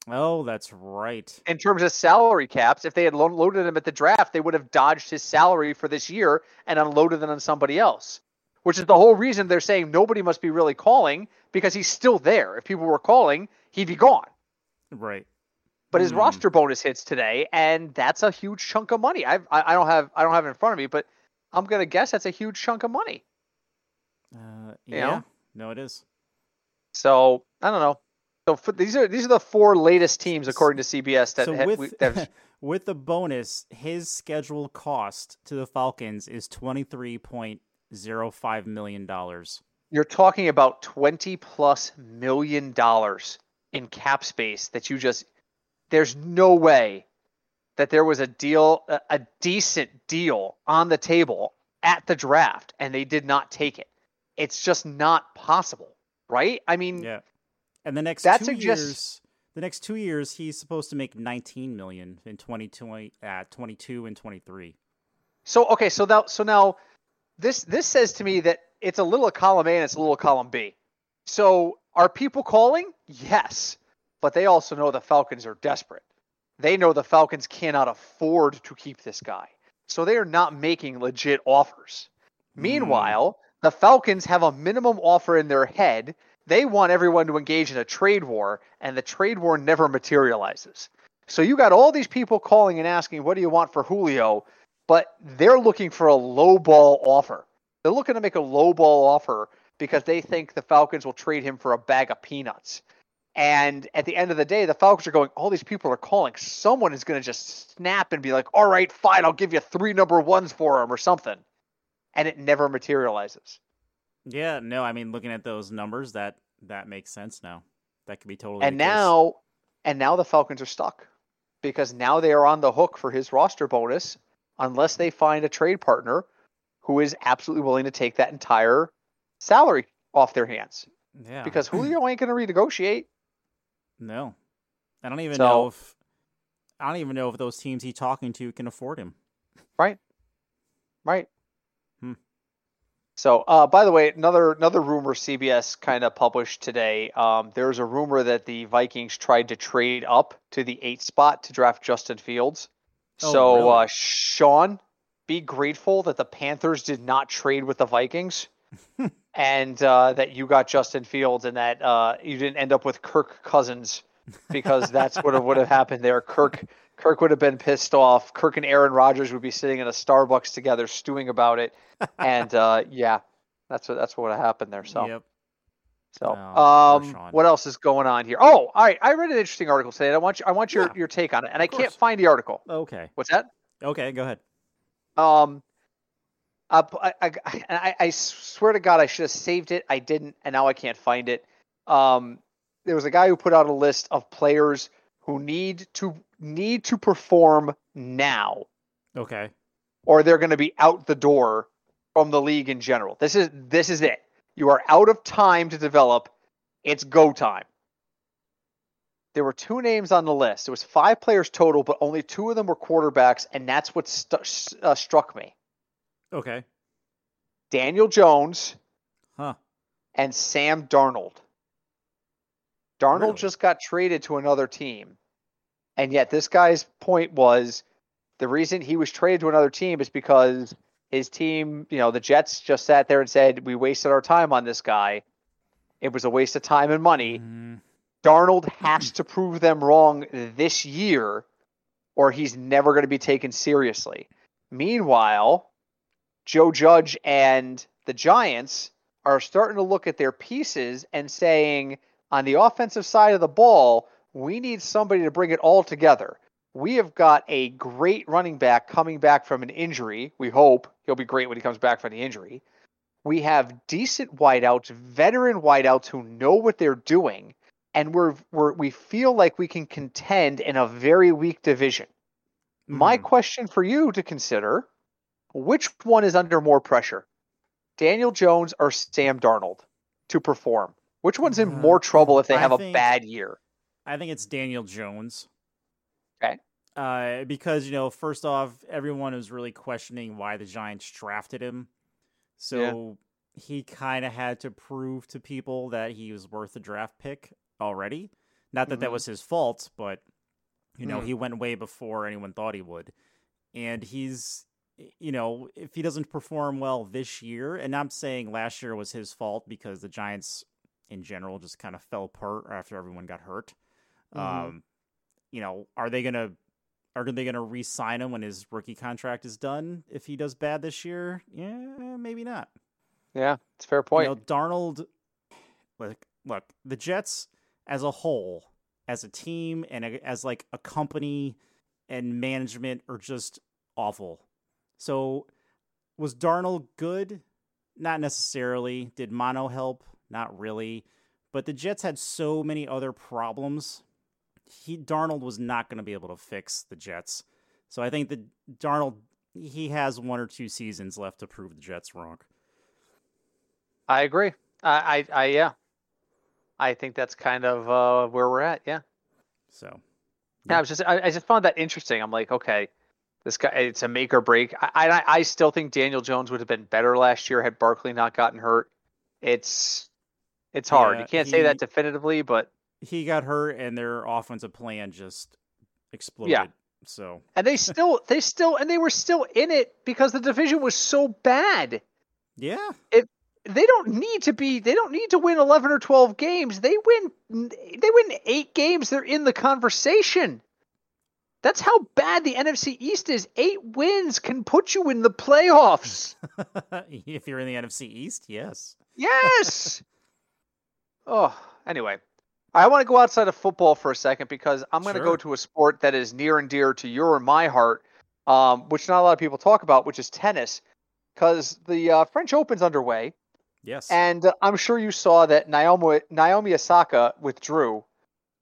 A: Oh, that's right.
B: in terms of salary caps, if they had lo- loaded him at the draft, they would have dodged his salary for this year and unloaded it on somebody else. Which is the whole reason they're saying nobody must be really calling because he's still there. If people were calling, he'd be gone.
A: Right.
B: But his
A: Hmm.
B: roster bonus hits today, and that's a huge chunk of money. I've, I I don't have I don't have it in front of me, but I'm gonna guess that's a huge chunk of money.
A: Uh,
B: You
A: yeah.
B: know?
A: No, it is.
B: So I don't know. So for, these are these are the four latest teams according to CBS that
A: so
B: ha-
A: with
B: we- that [LAUGHS]
A: with the bonus, his scheduled cost to the Falcons is twenty three point zero five million dollars.
B: you're talking about 20 plus million dollars in cap space that you just there's no way that there was a deal a, a decent deal on the table at the draft and they did not take it it's just not possible right i mean
A: Yeah. And the next
B: That
A: two
B: suggests-
A: years, the next two years he's supposed to make 19 million in 2020 at uh, 22 and 23.
B: So okay, so now so now this this says to me that it's a little column A and it's a little column B. So are people calling? Yes. But they also know the Falcons are desperate. They know the Falcons cannot afford to keep this guy. So they are not making legit offers.
A: Hmm.
B: Meanwhile, the Falcons have a minimum offer in their head. They want everyone to engage in a trade war, and the trade war never materializes. So you got all these people calling and asking, "What do you want for Julio?" But they're looking for a low ball offer. They're looking to make a low ball offer because they think the Falcons will trade him for a bag of peanuts. And at the end of the day, the Falcons are going, all these people are calling. Someone is going to just snap and be like, all right, fine, I'll give you three number ones for him or something. And it never materializes.
A: Yeah, no, I mean looking at those numbers that that makes sense now. That could be totally
B: And
A: case.
B: now, and now the Falcons are stuck because now they are on the hook for his roster bonus unless they find a trade partner who is absolutely willing to take that entire salary off their hands.
A: yeah.
B: Because [CLEARS THROAT] Julio ain't going to renegotiate.
A: No. I don't even
B: So-
A: know if I don't even know if those teams he's talking to can afford him.
B: Right. Right.
A: Hmm.
B: So, uh, by the way, another another rumor CBS kind of published today. Um, there's a rumor that the Vikings tried to trade up to the eight spot to draft Justin Fields.
A: Oh,
B: so,
A: really?
B: uh, Sean, be grateful that the Panthers did not trade with the Vikings, and uh, that you got Justin Fields, and that uh, you didn't end up with Kirk Cousins, because that's what would have happened there. Kirk Kirk would have been pissed off. Kirk and Aaron Rodgers would be sitting in a Starbucks together, stewing about it, and uh, yeah, that's what that's what would have happened there. So.
A: Yep.
B: So,
A: poor
B: um, what else is going on here? Oh, all right. I read an interesting article today. I want you, I want your,
A: Yeah,
B: your take on it, and I can't find the article.
A: Okay.
B: What's that?
A: Okay, go ahead.
B: Um, uh, I, I, I, I swear to God, I should have saved it. I didn't, and now I can't find it. Um, there was a guy who put out a list of players who need to need to perform now,
A: Okay.
B: or they're going to be out the door from the league in general. This is this is it. You are out of time to develop. It's go time. There were two names on the list. It was five players total, but only two of them were quarterbacks, and that's what stu- uh, struck me.
A: Okay.
B: Daniel Jones
A: Huh.
B: and Sam Darnold. Darnold
A: Really?
B: just got traded to another team. And yet this guy's point was the reason he was traded to another team is because his team, you know, the Jets just sat there and said, We wasted our time on this guy. It was a waste of time and money.
A: Mm,
B: Darnold has to prove them wrong this year, or he's never going to be taken seriously. Meanwhile, Joe Judge and the Giants are starting to look at their pieces and saying, on the offensive side of the ball, we need somebody to bring it all together. We have got a great running back coming back from an injury. We hope he'll be great when he comes back from the injury. We have decent wideouts, veteran wideouts who know what they're doing, and we're, we're we feel like we can contend in a very weak division. My
A: mm.
B: question for you to consider which one is under more pressure? Daniel Jones or Sam Darnold to perform? Which one's in
A: Uh,
B: more trouble if they have a bad year?
A: I think it's Daniel Jones.
B: Okay.
A: Uh, because you know, first off, everyone was really questioning why the Giants drafted him, so he kind of had to prove to people that he was worth a draft pick already. Not that that
B: Mhm.
A: was his fault, but you know,
B: Mm.
A: he went way before anyone thought he would, and he's. You know, if he doesn't perform well this year, and I'm saying last year was his fault because the Giants in general just kind of fell apart after everyone got hurt.
B: Mhm.
A: Um, you know, are they gonna are they gonna re-sign him when his rookie contract is done if he does bad this year? Yeah, maybe not.
B: Yeah, it's a fair point.
A: You know, Darnold. Look, look, the Jets as a whole, as a team, and as like a company and management are just awful. So, was Darnold good? Not necessarily. Did Mono help? Not really. But the Jets had so many other problems. He Darnold was not going to be able to fix the Jets. So I think that Darnold he has one or two seasons left to prove the Jets wrong.
B: I agree. I, I, I, yeah. I think that's kind of uh, where we're at. Yeah.
A: So
B: Yeah, I was just I, I just found that interesting. I'm like, okay, this guy it's a make or break. I, I I still think Daniel Jones would have been better last year had Barkley not gotten hurt. It's it's hard.
A: Yeah,
B: you can't say that definitively, but
A: he got hurt, and their offensive plan just exploded. Yeah. So
B: and they [LAUGHS] still they still and they were still in it because the division was so bad.
A: yeah, It
B: They don't need to be they don't need to win 11 or 12 games. They win they win 8 games, they're in the conversation. That's how bad the NFC East is. 8 wins can put you in the playoffs. [LAUGHS]
A: if you're in the NFC East, yes.
B: Yes. [LAUGHS] oh, anyway, I want to go outside of football for a second because I'm going to go to a sport that is near and dear to your and my heart, um, which not a lot of people talk about, which is tennis. Because the uh, French Open's underway,
A: Yes.
B: and uh, I'm sure you saw that Naomi Naomi Osaka withdrew,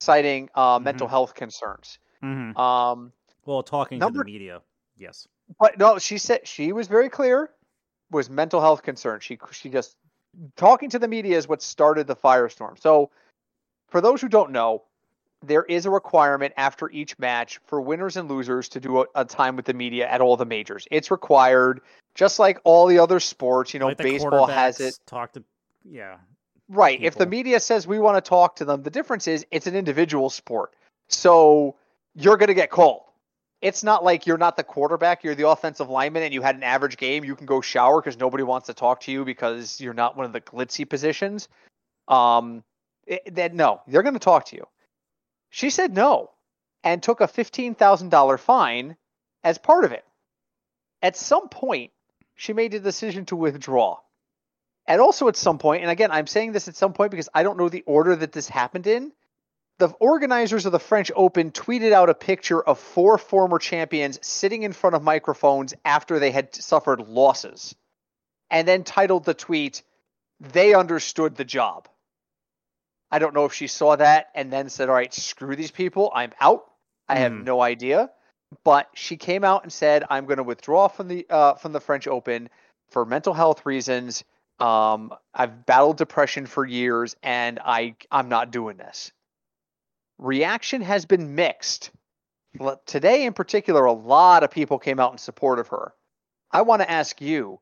B: citing uh, mental health concerns.
A: Mhm.
B: Um,
A: Well, talking
B: number-
A: to the media, yes.
B: But no, she said she was very clear. Was mental health concern. She she just talking to the media is what started the firestorm. So, for those who don't know, there is a requirement after each match for winners and losers to do a, a time with the media at all the majors. It's required, just like all the other sports. You know,
A: Like
B: baseball has it.
A: Talk to, yeah.
B: Right. If the media says we want to talk to them, the difference is it's an individual sport. So you're going to get called. It's not like you're not the quarterback, you're the offensive lineman, and you had an average game. You can go shower because nobody wants to talk to you because you're not one of the glitzy positions. Um, it, that no, they're going to talk to you. She said no, and took a fifteen thousand dollar fine as part of it. At some point, she made the decision to withdraw. And also at some point, and again, I'm saying this at some point because I don't know the order that this happened in. The organizers of the French Open tweeted out a picture of four former champions sitting in front of microphones after they had suffered losses, and then titled the tweet, They Understood the Job. I don't know if she saw that and then said, All right, screw these people, I'm out. I have
A: Hmm.
B: no idea. But she came out and said, I'm going to withdraw from the uh, from the French Open for mental health reasons. Um, I've battled depression for years, and I I'm not doing this. Reaction has been mixed. Today, in particular, a lot of people came out in support of her. I want to ask you,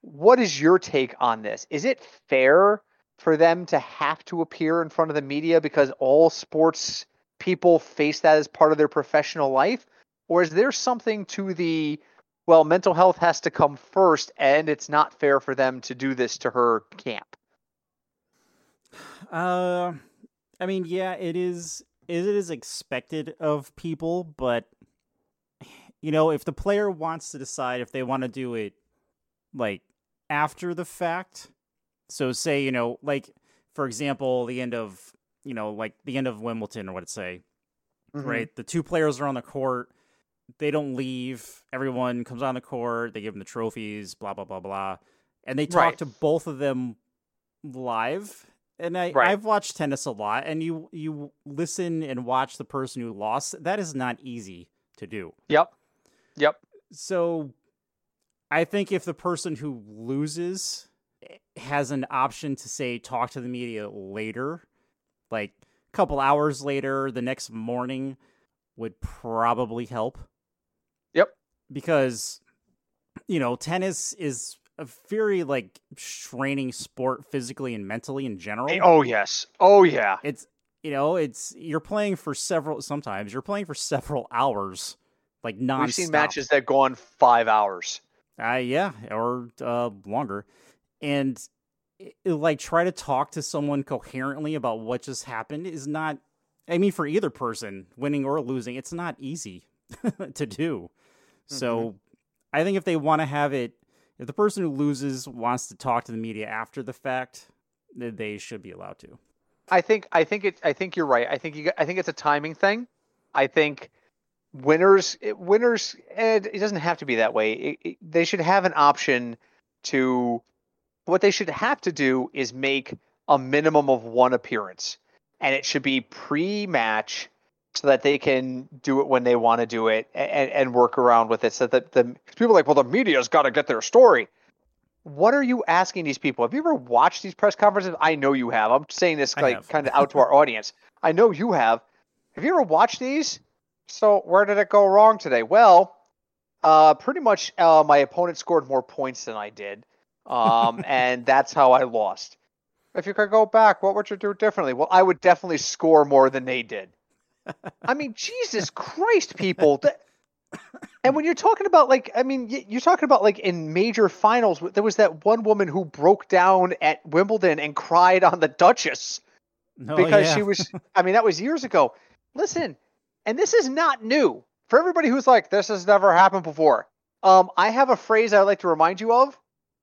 B: what is your take on this? Is it fair for them to have to appear in front of the media because all sports people face that as part of their professional life? Or is there something to the well, mental health has to come first, and it's not fair for them to do this to her camp.
A: Uh, I mean, yeah, it is. Is it is expected of people, but you know, if the player wants to decide if they want to do it, like after the fact, so say you know, like for example, the end of you know, like the end of Wimbledon or what it say, mm-hmm. right? The two players are on the court. They don't leave. Everyone comes on the court. They give them the trophies. Blah blah blah blah, and they talk
B: Right.
A: to both of them live. And I,
B: Right.
A: I've watched tennis a lot, and you you listen and watch the person who lost. That is not easy to do.
B: Yep. Yep.
A: So, I think if the person who loses eh, has an option to say talk to the media later, like a couple hours later, the next morning, would probably help
B: Yep.
A: because you know tennis is a very like straining sport physically and mentally in general
B: Oh yes. Oh yeah.
A: it's you know it's you're playing for several sometimes you're playing for several hours like non
B: We've seen matches that go on five hours.
A: uh, yeah or uh longer and i- like try to talk to someone coherently about what just happened is not i mean for either person winning or losing it's not easy [LAUGHS] to do so i think if they want to have it if the person who loses wants to talk to the media after the fact th- they should be allowed to
B: I think I think it I think you're right. I think you I think it's a timing thing. I think winners it- winners and it doesn't have to be that way. It, it, they should have an option to what they should have to do is make a minimum of one appearance and it should be pre-match so that they can do it when they want to do it and, and work around with it so that the people are like well the media's got to get their story what are you asking these people? Have you ever watched these press conferences? I know you have. I'm saying this like kind of out to our audience. [LAUGHS] I know you have. have you ever watched these? So where did it go wrong today? Well, uh, pretty much uh, my opponent scored more points than I did, um, [LAUGHS] and that's how I lost. If you could go back, what would you do differently? Well, I would definitely score more than they did. I mean, Jesus Christ, people. That, and when you're talking about like, I mean, you're talking about like in major finals, there was that one woman who broke down at Wimbledon and cried on the Duchess
A: Oh,
B: because
A: yeah.
B: she was. I mean, that was years ago. Listen, and this is not new for everybody who's like, this has never happened before. Um, I have a phrase I'd like to remind you of.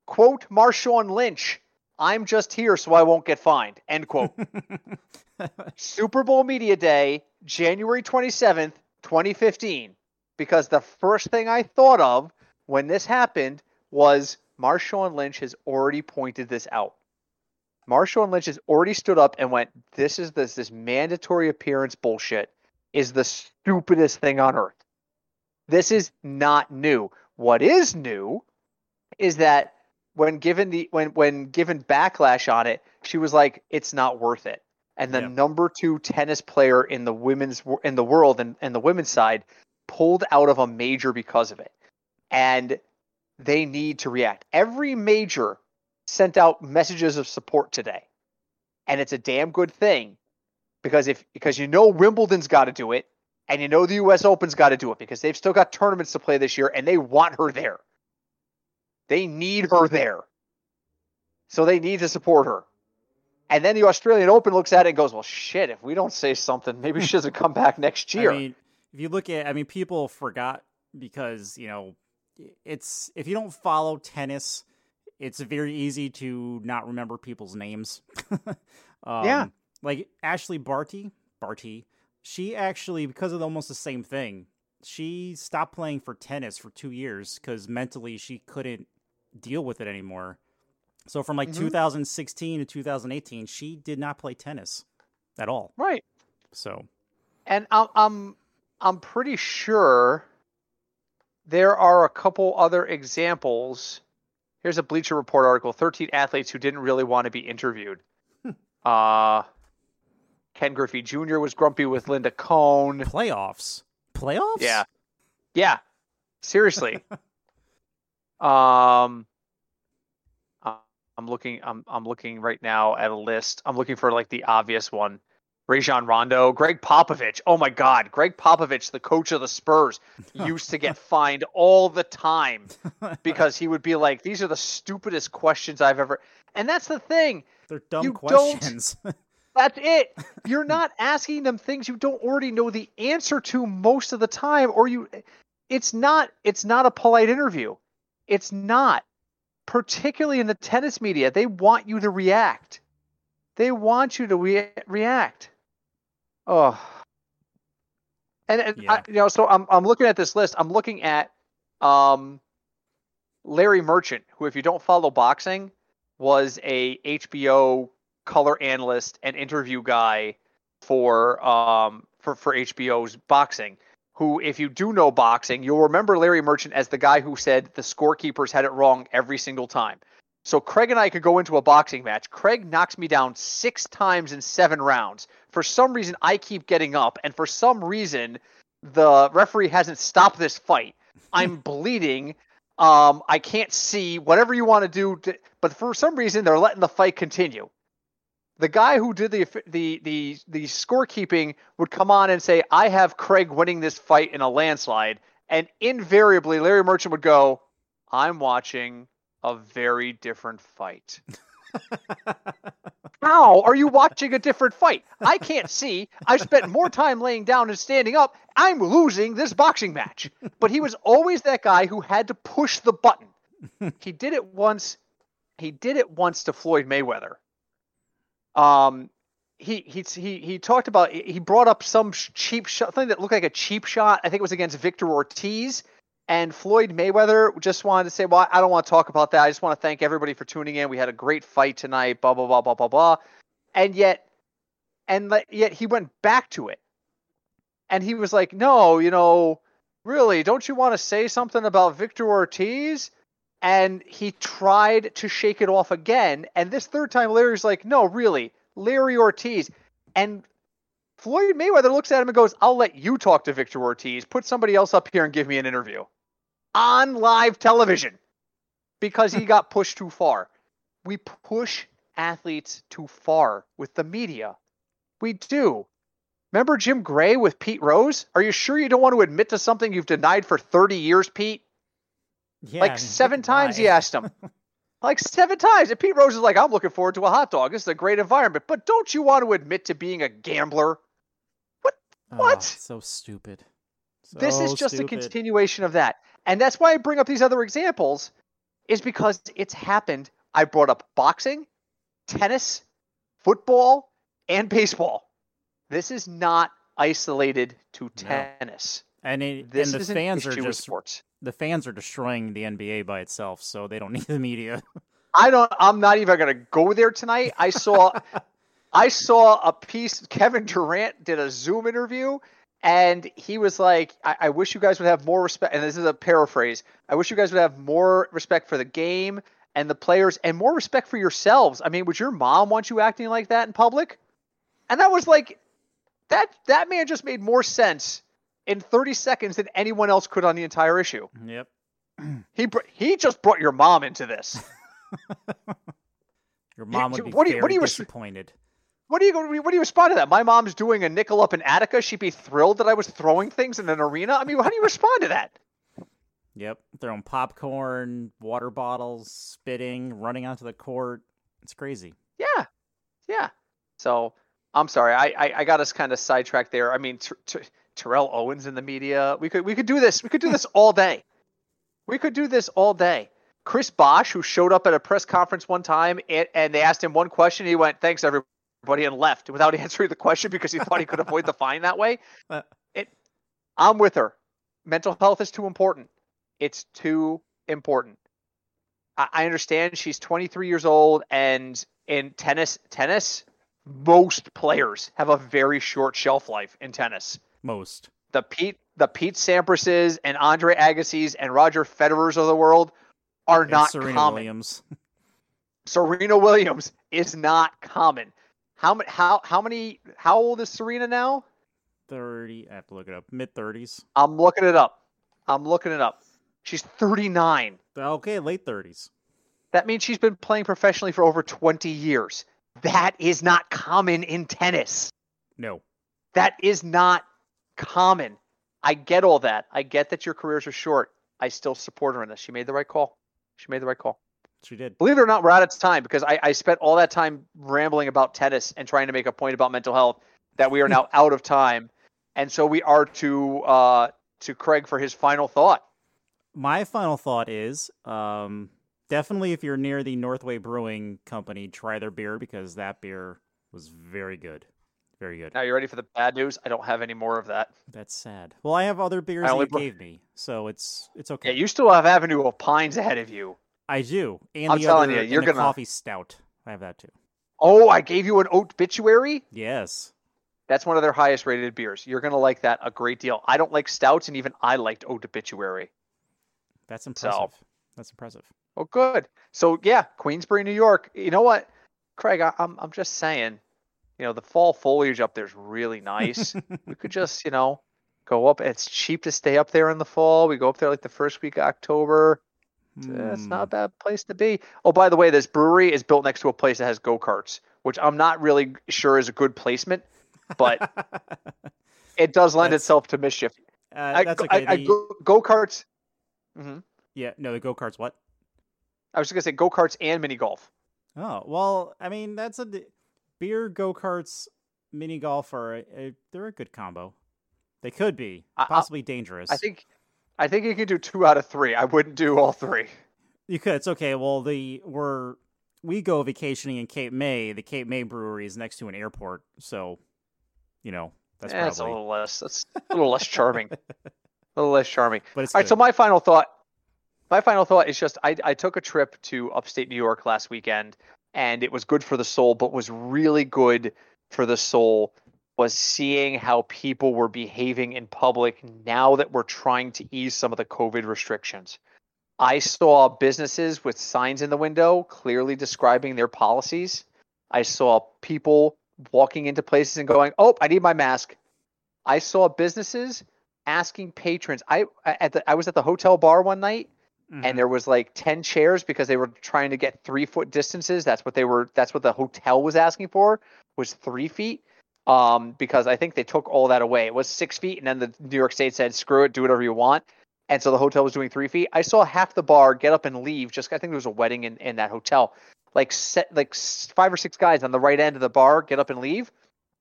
B: Quote Marshawn Lynch. I'm just here so I won't get fined. End quote. [LAUGHS] Super Bowl Media Day, January 27th, 2015. Because the first thing I thought of when this happened was Marshawn Lynch has already pointed this out. Marshawn Lynch has already stood up and went, This is this this mandatory appearance bullshit is the stupidest thing on earth. This is not new. What is new is that when given the when when given backlash on it, she was like, "It's not worth it." And the
A: Yeah.
B: number two tennis player in the women's in the world and, and the women's side pulled out of a major because of it, and they need to react. Every major sent out messages of support today, and it's a damn good thing because if because you know Wimbledon's got to do it, and you know the U.S. Open's got to do it because they've still got tournaments to play this year, and they want her there. They need her there. So they need to support her. And then the Australian Open looks at it and goes, Well, shit, if we don't say something, maybe she doesn't come back next year.
A: I mean, if you look at, I mean, people forgot because you know, it's if you don't follow tennis, it's very easy to not remember people's names. [LAUGHS] um,
B: Yeah.
A: like Ashleigh Barty, Barty, she actually because of almost the same thing, she stopped playing for tennis for two years because mentally she couldn't deal with it anymore. So from like
B: Mhm.
A: 2016 to 2018, she did not play tennis at all.
B: right.
A: So
B: And I'm, I'm, I'm pretty sure there are a couple other examples. Here's a Bleacher Report article 13 athletes who didn't really want to be interviewed. uh, Ken Griffey Jr. was grumpy with Linda Cohn.
A: playoffs, playoffs,
B: Yeah. Yeah. Seriously. [LAUGHS] um I'm looking I'm I'm looking right now at a list. I'm looking for like the obvious one. Rajon Rondo, Gregg Popovich. Oh my god, Gregg Popovich, the coach of the Spurs, [LAUGHS] used to get fined all the time [LAUGHS] because he would be like these are the stupidest questions I've ever And that's the thing.
A: they're dumb
B: You
A: questions. [LAUGHS]
B: That's it. You're not asking them things you don't already know the answer to most of the time or you it's not it's not a polite interview. It's not. Particularly in the tennis media, they want you to react. They want you to re- react. Oh. And, and
A: Yeah.
B: I, you know, so I'm I'm looking at this list. I'm looking at um Larry Merchant, who if you don't follow boxing, was a HBO color analyst and interview guy for um for for HBO's boxing. Who, if you do know boxing, you'll remember Larry Merchant as the guy who said the scorekeepers had it wrong every single time. So Craig and I could go into a boxing match. Craig knocks me down six times in seven rounds. For some reason, I keep getting up, and for some reason, the referee hasn't stopped this fight. I'm [LAUGHS] bleeding. Um, I can't see. Whatever you want to do, to, but for some reason, they're letting the fight continue the guy who did the the the the scorekeeping would come on and say, "I have Craig winning this fight in a landslide," and invariably Larry Merchant would go, "I'm watching a very different fight." [LAUGHS] How are you watching a different fight? I can't see. I've spent more time laying down and standing up. I'm losing this boxing match. But he was always that guy who had to push the button. [LAUGHS] He did it once. He did it once to Floyd Mayweather um he he he he talked about he brought up some cheap shot thing that looked like a cheap shot. I think it was against Victor Ortiz and Floyd Mayweather just wanted to say, "Well, I don't want to talk about that. I just want to thank everybody for tuning in. We had a great fight tonight, blah blah blah blah blah blah." And yet and yet he went back to it. And he was like, "No, you know, really, don't you want to say something about Victor Ortiz?" And he tried to shake it off again. And this third time, Larry's like, no, really, Larry Ortiz. And Floyd Mayweather looks at him and goes, I'll let you talk to Victor Ortiz. Put somebody else up here and give me an interview on live television because he got pushed too far. We push athletes too far with the media. We do. Remember Jim Gray with Pete Rose? Are you sure you don't want to admit to something you've denied for 30 years, Pete?
A: Yeah,
B: like seven times he asked him. [LAUGHS] like seven times. And Pete Rose is like, I'm looking forward to a hot dog. This is a great environment. But don't you want to admit to being a gambler? What?
A: Oh,
B: what?
A: so stupid.
B: this is just
A: stupid.
B: a continuation of that. And that's why I bring up these other examples, is because it's happened. I brought up boxing, tennis, football, and baseball. This is not isolated to
A: No.
B: tennis.
A: And, it,
B: This
A: and the fans are just
B: sports.
A: The fans are destroying the NBA by itself, so they don't [LAUGHS] need the media.
B: I don't. I'm not even going to go there tonight. I saw, [LAUGHS] I saw a piece. Kevin Durant did a Zoom interview, and he was like, I, "I wish you guys would have more respect." And this is a paraphrase. I wish you guys would have more respect for the game and the players, and more respect for yourselves. I mean, would your mom want you acting like that in public? And that was like, that that man just made more sense in 30 seconds than anyone else could on the entire issue.
A: yep.
B: He br- he just brought your mom into this. [LAUGHS]
A: Your mom
B: you-
A: would be
B: what do you- what do you res- What do you what do you respond to that? My mom's doing a nickel up in Attica. She'd be thrilled that I was throwing things in an arena. I mean, how do you respond to that?
A: Yep. Throwing popcorn, water bottles, spitting, running onto the court. It's crazy.
B: Yeah, yeah. So I'm sorry, I I, I got us kind of sidetracked there. I mean, Ter- Ter- Terrell Owens in the media. We could we could do this. We could do this all day. We could do this all day. Chris Bosh, who showed up at a press conference one time, and, and they asked him one question, he went, "Thanks, everybody," and left without [LAUGHS] answering the question because he thought he could avoid the fine that way. [LAUGHS]
A: Uh.
B: It, I'm with her. Mental health is too important. It's too important. I, I understand she's 23 years old, and in tennis, tennis, most players have a very short shelf life in tennis.
A: Most.
B: The Pete, the Pete Samprases and Andre Agassi's and Roger Federer's of the world are
A: And
B: not
A: Serena
B: common.
A: Williams. [LAUGHS]
B: Serena Williams is not common. How many? How how many? How old is Serena now?
A: 30. I have to look it up. Mid 30s.
B: I'm looking it up. I'm looking it up. She's 39.
A: Okay, late 30s.
B: That means she's been playing professionally for over 20 years. That is not common in tennis.
A: No.
B: That is not common. I get all that. I get that your careers are short. I still support her in this. She made the right call. She made the right call.
A: She did.
B: Believe it or not, we're out of time because I, I spent all that time rambling about tennis and trying to make a point about mental health that we are now [LAUGHS] out of time. And so we are to uh, to Craig for his final thought.
A: My final thought is um, definitely if you're near the Northway Brewing Company, try their beer because that beer was very good. Very good.
B: Now you're ready for the bad news? I don't have any more of that.
A: That's sad. Well, I have other beers that you
B: br-
A: gave me, so it's it's
B: Yeah,
A: okay.
B: you still have Avenue of Pines ahead of you.
A: I do, and
B: I'm
A: the
B: telling
A: other,
B: you, you're gonna-
A: coffee stout. I have that too.
B: Oh, I gave you an oat obituary.
A: Yes.
B: That's one of their highest rated beers. You're gonna like that a great deal. I don't like stouts, and even I liked Oat obituary.
A: That's impressive. That's impressive.
B: Oh, good. So yeah, Queensbury, New York. You know what, Craig? I, I'm I'm just saying. You know, the fall foliage up there is really nice. we could [LAUGHS] just, you know, go up. It's cheap to stay up there in the fall. We go up there like the first week of October. It's, uh, it's not a
A: Hmm.
B: bad place to be. Oh, by the way, this brewery is built next to a place that has go karts, which I'm not really sure is a good placement, but [LAUGHS] it does lend
A: That's-
B: itself to mischief.
A: uh, that's okay.
B: I, I
A: The-
B: go, go karts. hmm
A: yeah, no, the go karts. What?
B: I was just gonna say go karts and mini golf.
A: Oh well, I mean that's a beer, go karts, mini golf are a, a- they're a good combo. They could be
B: I- I-
A: possibly dangerous.
B: I think, I think you could do two out of three. I wouldn't do all three.
A: you could. It's okay. Well, the we're we go vacationing in Cape May. The Cape May Brewery is next to an airport, so you know that's
B: Eh, it's a
A: probably.
B: little less. That's a little less charming. [LAUGHS] a little less charming.
A: But it's
B: All right. So my final thought. My final thought is just I, I took a trip to upstate New York last weekend, and it was good for the soul. But was really good for the soul was seeing how people were behaving in public now that we're trying to ease some of the COVID restrictions. I saw businesses with signs in the window clearly describing their policies. I saw people walking into places and going, "Oh, I need my mask." I saw businesses asking patrons. I at the I was at the hotel bar one night
A: Mhm.
B: and there was like 10 chairs because they were trying to get three foot distances. That's what they were that's what the hotel was asking for was three feet. Um because i think they took all that away. It was six feet and then the new york state said screw it do whatever you want. And so the hotel was doing three feet. I saw half the bar get up and leave. Just i think there was a wedding in, in that hotel. Like set like five or six guys on the right end of the bar get up and leave.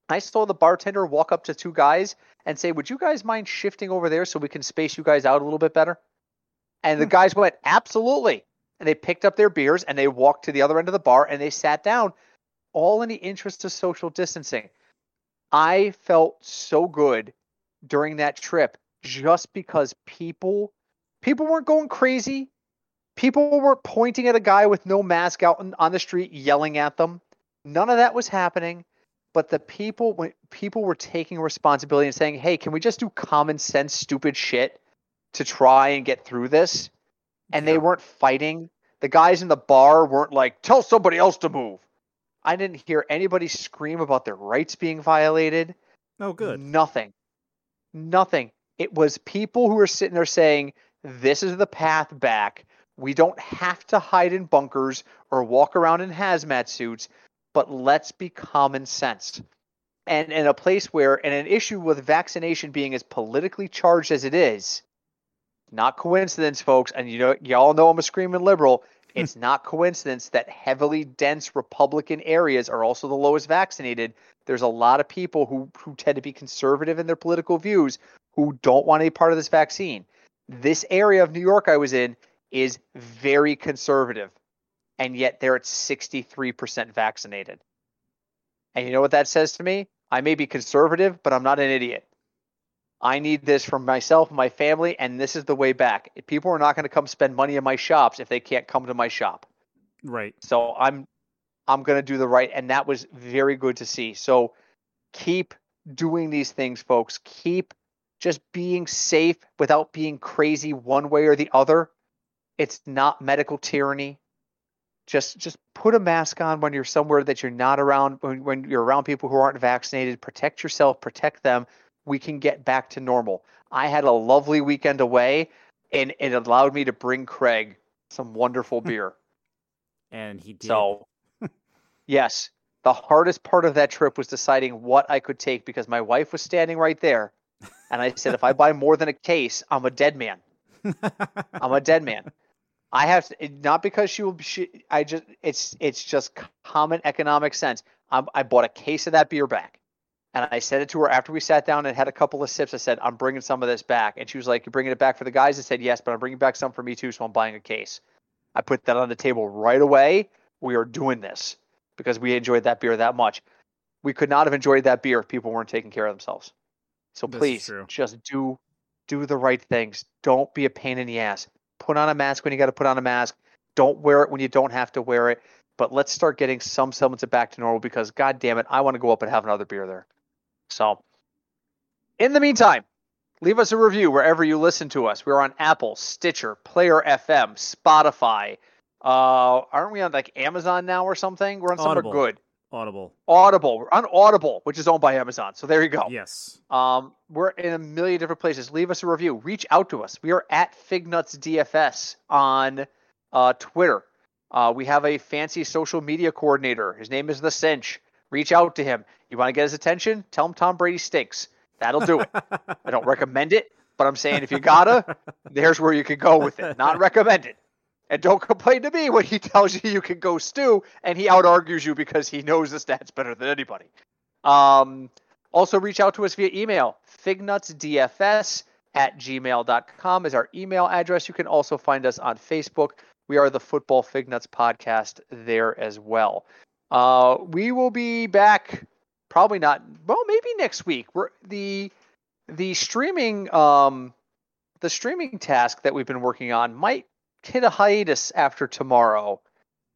B: I saw the bartender walk up to two guys and say would you guys mind shifting over there so we can space you guys out a little bit better and the
A: Hmm.
B: guys went, absolutely. And they picked up their beers and they walked to the other end of the bar and they sat down, all in the interest of social distancing. I felt so good during that trip just because people people weren't going crazy. People weren't pointing at a guy with no mask out on- on the street yelling at them. None of that was happening. But the people when people were taking responsibility and saying, "Hey, can we just do common sense stupid shit?" To try and get through this and they weren't fighting. The guys in the bar weren't like tell somebody else to move. I didn't hear anybody scream about their rights being violated.
A: No good.
B: nothing. Nothing. It was people who were sitting there saying this is the path back. We don't have to hide in bunkers or walk around in hazmat suits but let's be common sense. And in a place where and an issue with vaccination being as politically charged as it is not coincidence folks and you know y'all know i'm a screaming liberal. Hmm. It's not coincidence that heavily dense republican areas are also the lowest vaccinated. There's a lot of people who who tend to be conservative in their political views who don't want any part of this vaccine. This area of new york i was in is very conservative and yet they're at 63% vaccinated. And you know what that says to me? I may be conservative but i'm not an idiot I need this for myself and my family, and this is the way back. People are not going to come spend money in my shops if they can't come to my shop.
A: Right.
B: So I'm I'm going to do the right, and that was very good to see. So keep doing these things, folks. Keep just being safe without being crazy one way or the other. It's not medical tyranny. Just just put a mask on when you're somewhere that you're not around when, when you're around people who aren't vaccinated. Protect yourself, protect them. We can get back to normal. I had a lovely weekend away and it allowed me to bring Craig some wonderful hmm. beer.
A: And he did.
B: So, [LAUGHS] yes, the hardest part of that trip was deciding what I could take because my wife was standing right there. And I said, if I buy more than a case, I'm a dead man. I'm a dead man. [LAUGHS] I have to, not because she will. She, I just it's it's just common economic sense. i I bought a case of that beer back, and I said it to her after we sat down and had a couple of sips. I said, "I'm bringing some of this back," and she was like, "You're bringing it back for the guys?" I said, "Yes, but I'm bringing back some for me too, so I'm buying a case." I put that on the table right away. We are doing this because we enjoyed that beer that much. We could not have enjoyed that beer if people weren't taking care of themselves. So
A: This
B: please, just do do the right things. Don't be a pain in the ass. Put on a mask when you got to put on a mask. Don't wear it when you don't have to wear it. But let's start getting some semblance of back to normal because, god damn it, I want to go up and have another beer there. So, in the meantime, leave us a review wherever you listen to us. We're on Apple, Stitcher, Player FM, Spotify. Uh, aren't we on like Amazon now or something? We're on somewhere
A: Audible.
B: good.
A: Audible.
B: Audible. We're on Audible, which is owned by Amazon. So there you go.
A: Yes.
B: Um, we're in a million different places. Leave us a review. Reach out to us. We are at Fignuts DFS on uh, Twitter. Uh, we have a fancy social media coordinator. His name is The Cinch. Reach out to him. You want to get his attention? Tell him Tom Brady stinks. That'll do it. I don't recommend it, but I'm saying if you gotta, there's where you can go with it. Not recommend it. And don't complain to me when he tells you you can go stew and he out argues you because he knows the stats better than anybody. Um, also, reach out to us via email. Fignutsdfs at gmail.com is our email address. You can also find us on Facebook. We are the Football Fignuts podcast there as well. Uh, we will be back probably not well maybe next week. We're the the streaming um the streaming task that we've been working on might hit a hiatus after tomorrow.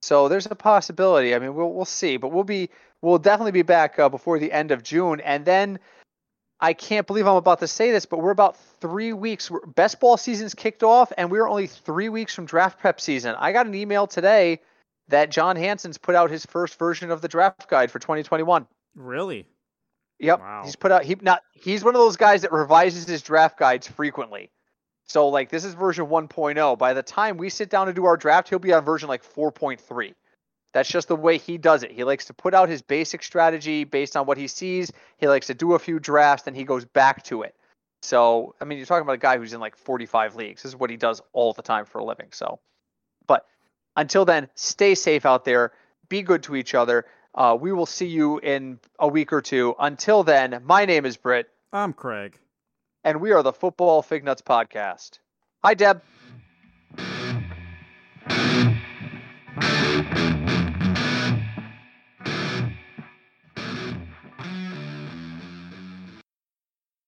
B: So there's a possibility. I mean, we'll we'll see, but we'll be we'll definitely be back uh, before the end of June, and then I can't believe I'm about to say this, but we're about three weeks. Best ball season's kicked off, and we're only three weeks from draft prep season. I got an email today that John Hansen's put out his first version of the draft guide for 2021.
A: Really?
B: Yep.
A: Wow.
B: He's put out he not he's one of those guys that revises his draft guides frequently. So like this is version 1.0. By the time we sit down to do our draft, he'll be on version like 4.3. That's just the way he does it. He likes to put out his basic strategy based on what he sees. He likes to do a few drafts, then he goes back to it. So, I mean, you're talking about a guy who's in like 45 leagues. This is what he does all the time for a living. So, until then, stay safe out there. Be good to each other. Uh, we will see you in a week or two. Until then, my name is Britt,
A: I'm Craig.
B: and we are the Football Fig Nuts Podcast. Hi, Deb.